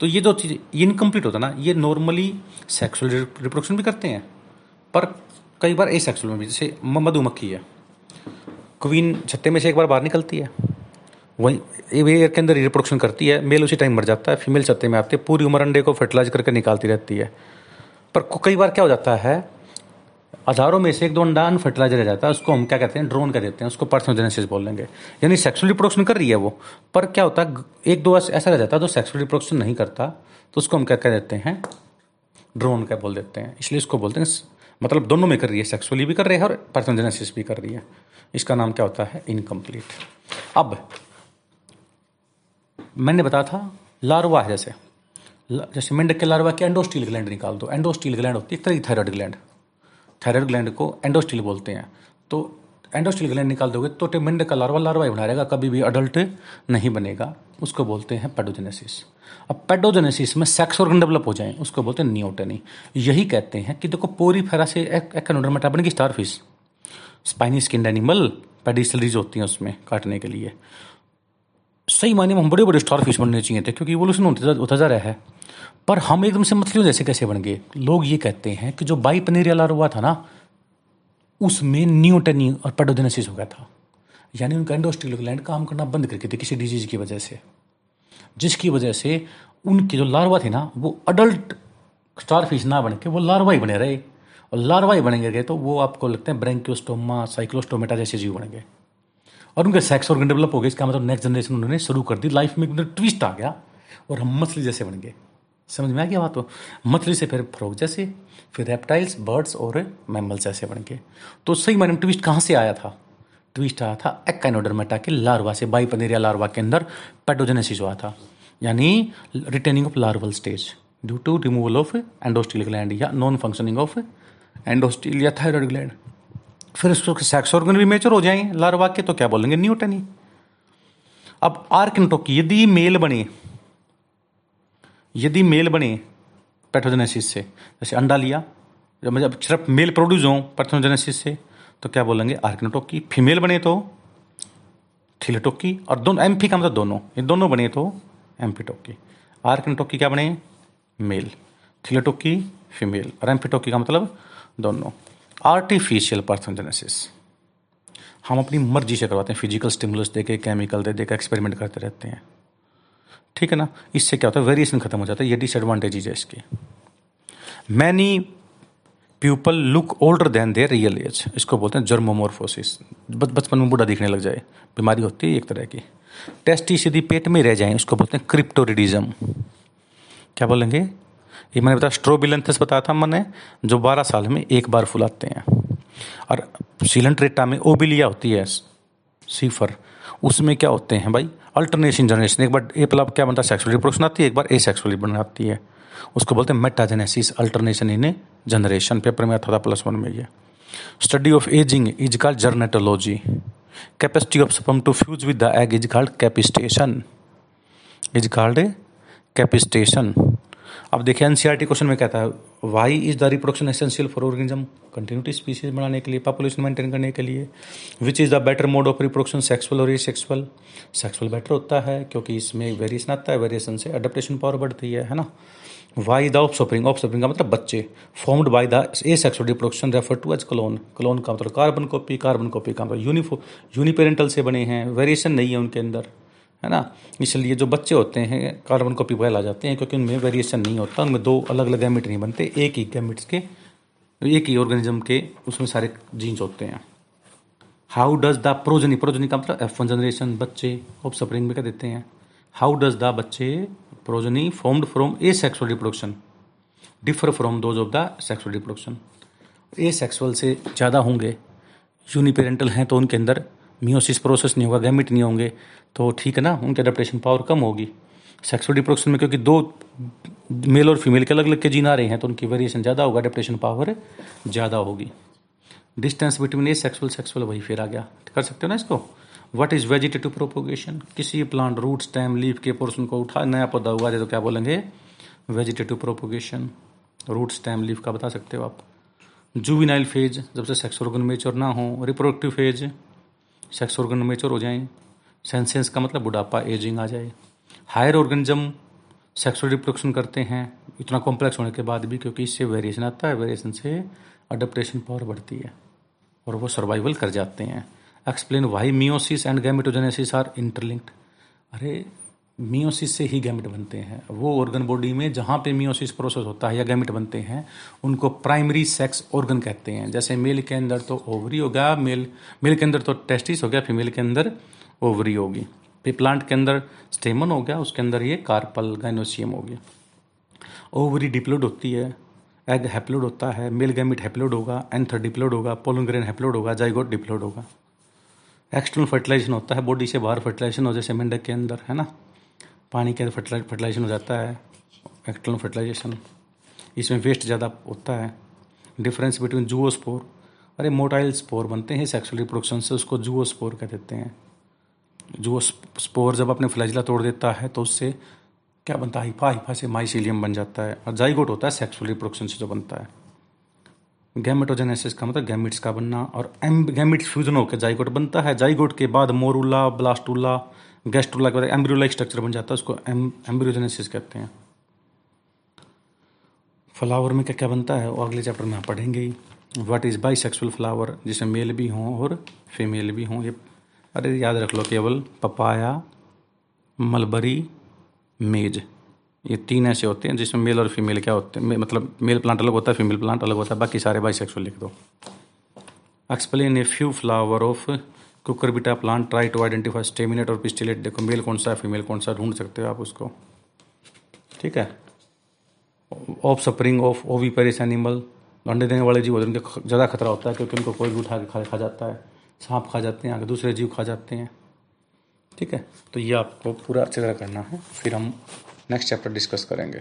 तो ये दो चीज़ इनकम्प्लीट होता ना, ये नॉर्मली सेक्सुअल रिप्रोडक्शन भी करते हैं, पर कई बार ए सेक्सुअल में भी, जैसे मधुमक्खी है क्वीन छत्ते में से एक बार बाहर निकलती है, वहीं एयर के अंदर रिप्रोडक्शन करती है मेल उसी टाइम मर जाता है फीमेल छत्ते में आती है, पूरी उम्र अंडे को फर्टिलाइज करके निकालती रहती है, पर कई बार क्या हो जाता है हज़ारों में से एक दो अंडा अनफर्टिलाइज रह जाता है, उसको हम क्या कहते हैं ड्रोन कह देते हैं, उसको पर्सनल पर्सनोजेनेसिस बोल लेंगे यानी सेक्सुअल रिप्रोडक्शन कर रही है वो। पर क्या होता है एक दो ऐसा रह जाता है जो सेक्सुअल रिप्रोडक्शन नहीं करता तो उसको हम क्या कह देते हैं ड्रोन क्या बोल देते हैं। इसलिए उसको बोलते हैं मतलब दोनों में कर रही है सेक्सुअली भी कर रही है और पर्सनल पर्सनोजेनेसिस भी कर रही है। इसका नाम क्या होता है इनकम्प्लीट अब, मैंने बताया था, लार्वा है जैसे। जैसे मेंढक के लार्वा के एंडोस्टील ग्लैंड निकाल दो। एंडोस्टील ग्लैंड होती है, एक तरह की थायराइड ग्लैंड थायराइड ग्लैंड को एंडोस्टिल बोलते हैं। तो एंडोस्टिल ग्लैंड निकाल दोगे तो मेंढक का लार्वा लार्वा ही बना रहेगा, कभी भी अडल्ट नहीं बनेगा। उसको बोलते हैं पेडोजेनेसिस अब पेडोजेनेसिस में सेक्स ऑर्गन डेवलप हो जाए, उसको बोलते हैं नियोटनी यही कहते हैं कि देखो पोरी फेरा से एक एक्नोडर्मेटा बनेगी starfish spiny skin animal pedicellariae होती हैं उसमें काटने के लिए। सही मायने में हम बड़े बड़े स्टार फ़िश बनने चाहिए थे, क्योंकि इवोल्यूशन होता जा रहा है। पर हम एकदम से मछलियों जैसे कैसे बन गए? लोग ये कहते हैं कि जो बाई पनीर वाला हुआ था ना, उसमें न्यूटनी और पेडोजेनेसिस हो गया था। यानी उनका एंडोस्टिल ग्लैंड काम करना बंद करके थे किसी डिज़ीज़ की वजह से। जिसकी वजह से उनके जो लार्वा थे ना, वो अडल्ट स्टार फ़िश ना बन के वो लार्वा ही बने रहे। और लार्वा ही बनेंगे गए तो वो आपको लगते हैं ब्रेंक्योस्टोमा साइक्लोस्टोमेटा जैसे जीव बन गए। और उनके सेक्स ऑर्गन डेवलप हो गए, इसका मतलब नेक्स्ट जनरेशन उन्होंने शुरू कर दी। लाइफ में एक ट्विस्ट आ गया और हम मछली जैसे बन गए। समझ में आ गया बात तो मछली से फिर फ्रॉग जैसे, फिर रेप्टाइल्स बर्ड्स और मैमल्स ऐसे बन के। तो सही मायने में ट्विस्ट कहाँ से आया था? ट्विस्ट आया था एक्काइनोडर्मेटा के लार्वा से बाईपनेरिया लार्वा के अंदर पेटोजेनेसिस हुआ था। यानी retaining of larval stage due to removal of endostyle gland या नॉन फंक्शनिंग ऑफ़ एंडोस्टील या थायराइड ग्लैंड फिर उसको सेक्स ऑर्गन भी मेचर हो जाएँगे लार्वा के तो क्या बोलेंगे? न्यूटनी अब आर्किनटोकी यदि मेल बने यदि मेल बने पैथोजेनेसिस से, जैसे अंडा लिया, जब जब सिर्फ़ मेल प्रोड्यूस हो पैथोजेनेसिस से तो क्या बोलेंगे? आर्किनोटोकी फीमेल बने तो थीलेटोकी और दोनों एम्फी का मतलब दोनों, ये दोनों बने तो एम्फीटोकी आर्किनोटोकी क्या बने? मेल थीलेटोकी फीमेल और एम्फीटोकी का मतलब दोनों। आर्टिफिशियल पार्थोजेनेसिस हम अपनी मर्ज़ी से करवाते हैं फ़िज़िकल स्टिमुलस दे के केमिकल दे दे के एक्सपेरिमेंट करते रहते हैं। ठीक है ना? इससे क्या होता है? वेरिएशन खत्म हो जाता है। ये डिसएडवांटेजेज है इसके। Many people look older than their real age इसको बोलते हैं जर्मोमोरफोसिस बचपन में बूढ़ा दिखने लग जाए। बीमारी होती है एक तरह की। टेस्टिस यदि पेट में रह जाए, उसको बोलते हैं क्रिप्टोरिडिज्म क्या बोलेंगे? ये मैंने बताया स्ट्रोबिलेंथस बताया था मैंने, जो 12 साल में एक बार फुलाते हैं। और सीलेंट्रेटा में ओबिलिया होती है सीफर। उसमें क्या होते हैं भाई? अल्टरनेशन जनरेशन एक बार ए प्लब क्या बनता है? सेक्सुअली रिप्रोडक्शन आती है, एक बार ए सेक्सुअली बनाती है। उसको बोलते हैं metagenesis alternation in a generation paper में आता था प्लस वन में ये। Study of ageing is called gerontology capacity of sperm to fuse with the egg is called capacitation is called a capacitation अब देखिए एनसीआरटी क्वेश्चन में कहता है why is the reproduction essential for organism continuity species बनाने के लिए population maintain करने के लिए। Which is the better mode of reproduction sexual और सेक्सुअल सेक्सुअल बेटर होता है, क्योंकि इसमें वेरिएशन आता है वेरिएशन से अडेप्टेशन पावर बढ़ती है है ना? Why the offspring offspring का मतलब बच्चे। Formed by the asexual reproduction refer to as clone clone का मतलब कार्बन कॉपी कार्बन कॉपी का मतलब यूनिफो यूनिपेरेंटल से बने हैं। वेरिएशन नहीं है उनके अंदर। है ना? इसलिए जो बच्चे होते हैं कार्बन कॉपी वाइल आ जाते हैं, क्योंकि उनमें वेरिएशन नहीं होता, उनमें दो अलग अलग गैमिट नहीं बनते, एक ही गैमिट्स के, एक ही ऑर्गेनिज्म के, उसमें सारे जीन्स होते हैं। How does the progeny progeny का मतलब एफ़ वन जनरेशन बच्चे ऑफ़ सपरिंग में क्या देते हैं। हाउ डज द बच्चे progeny formed from asexual reproduction differ from those of the sexual reproduction asexual से ज़्यादा होंगे यूनिपेरेंटल हैं तो उनके अंदर मियोसिस प्रोसेस नहीं होगा गैमिट नहीं होंगे तो ठीक है ना? उनकी अडेप्टेशन पावर कम होगी। सेक्सुअल रिप्रोडक्शन में क्योंकि दो मेल और फीमेल के अलग अलग के जीन आ रहे हैं तो उनकी वेरिएशन ज़्यादा होगा अडेप्टेशन पावर ज़्यादा होगी। Distance between asexual sexual वही फिर आ गया। कर सकते हो ना इसको? वट इज़ वेजिटेटिव प्रोपोगेशन किसी प्लांट रूट स्टेम लीफ के पोर्सन को उठा, नया पौधा हुआ तो क्या बोलेंगे? Vegetative propagation root stem leaf का बता सकते हो आप। जुविनाइल फ़ेज़ जब से सेक्स ऑर्गन मेच्योर ना हो reproductive phase sex organ mature हो जाए सेंसेंस का मतलब बुढ़ापा एजिंग आ जाए। हायर ऑर्गेनिज्म सेक्सुअल रिप्रोडक्शन करते हैं, इतना कॉम्प्लेक्स होने के बाद भी क्योंकि इससे वेरिएशन आता है वेरिएशन से अडेप्टेशन पावर बढ़ती है और वो सर्वाइवल कर जाते हैं। Explain why meiosis and gametogenesis are interlinked अरे मियोसिस से ही गैमिट बनते हैं। वो ऑर्गन बॉडी में जहाँ पे मियोसिस प्रोसेस होता है या गैमिट बनते हैं, उनको प्राइमरी सेक्स ऑर्गन कहते हैं। जैसे मेल के अंदर तो ओवरी हो गया मेल मेल के अंदर तो टेस्टिस हो गया फीमेल के अंदर ओवरी होगी। फिर प्लांट के अंदर स्टेमन हो गया उसके अंदर ये कार्पल गाइनोसियम हो गया ओवरी डिप्लोड होती है एग हैप्लोड होता है मेल गैमिट हैप्लोड होगा एंथर डिप्लोड होगा पोलोग्रेन हैप्लोड होगा जाइगोट डिप्लोड होगा। एक्सटर्नल फर्टिलाइजेशन होता है बॉडी से बाहर फर्टिलाइजेशन हो, जैसे मेंढक के अंदर, है ना? पानी के फर्टिलाइजेशन हो जाता है एक्सटर्नल फर्टिलाइजेशन इसमें वेस्ट ज़्यादा होता है। डिफरेंस बिटवीन जूओस्पोर अरे मोटाइल स्पोर बनते हैं सेक्सुअल रिप्रोडक्शन से उसको जूओस्पोर कह देते हैं। जो स्पोर जब अपने फ्लैजिला तोड़ देता है तो उससे क्या बनता है? हिफा हिफा से माइसीलियम बन जाता है। और जाइगोट होता है सेक्सुअल रिप्रोडक्शन से जो बनता है। गैमेटोजेनेसिस का मतलब गैमिट्स का बनना और एम गैमिट्स फ्यूजन होकर जाइगोट बनता है। जाइगोट के बाद मोरूला ब्लास्टूला गैस्ट्रोला के बाद एम्ब्रियोला स्ट्रक्चर बन जाता है, उसको एम एम्ब्रियोजेनेसिस कहते हैं। फ्लावर में क्या क्या बनता है, वो अगले चैप्टर में आप पढ़ेंगे ही। What is bisexual flower जिसमें मेल भी हों और फीमेल भी हों, ये, अरे याद रख लो केवल पपाया मलबरी मेज ये तीन ऐसे होते हैं, जिसमें मेल और फीमेल क्या होते हैं मतलब मेल प्लांट अलग होता है फीमेल प्लांट अलग होता है, बाकी सारे बाई सेक्सुअल लिख दो। Explain a few flower of cucurbita plant try to identify staminate और पिस्टिलेट देखो मेल कौन सा है फीमेल कौन सा, ढूंढ सकते हो आप उसको। ठीक है? Offspring of oviparous animal अंडे देने वाले जीव होते हैं उनके ज़्यादा खतरा होता है, क्योंकि उनको कोई भी उठा के खा खा जाता है। सांप खा जाते हैं, आगे दूसरे जीव खा जाते हैं। ठीक है? तो ये आपको पूरा अच्छी तरह करना है। फिर हम नेक्स्ट चैप्टर डिस्कस करेंगे।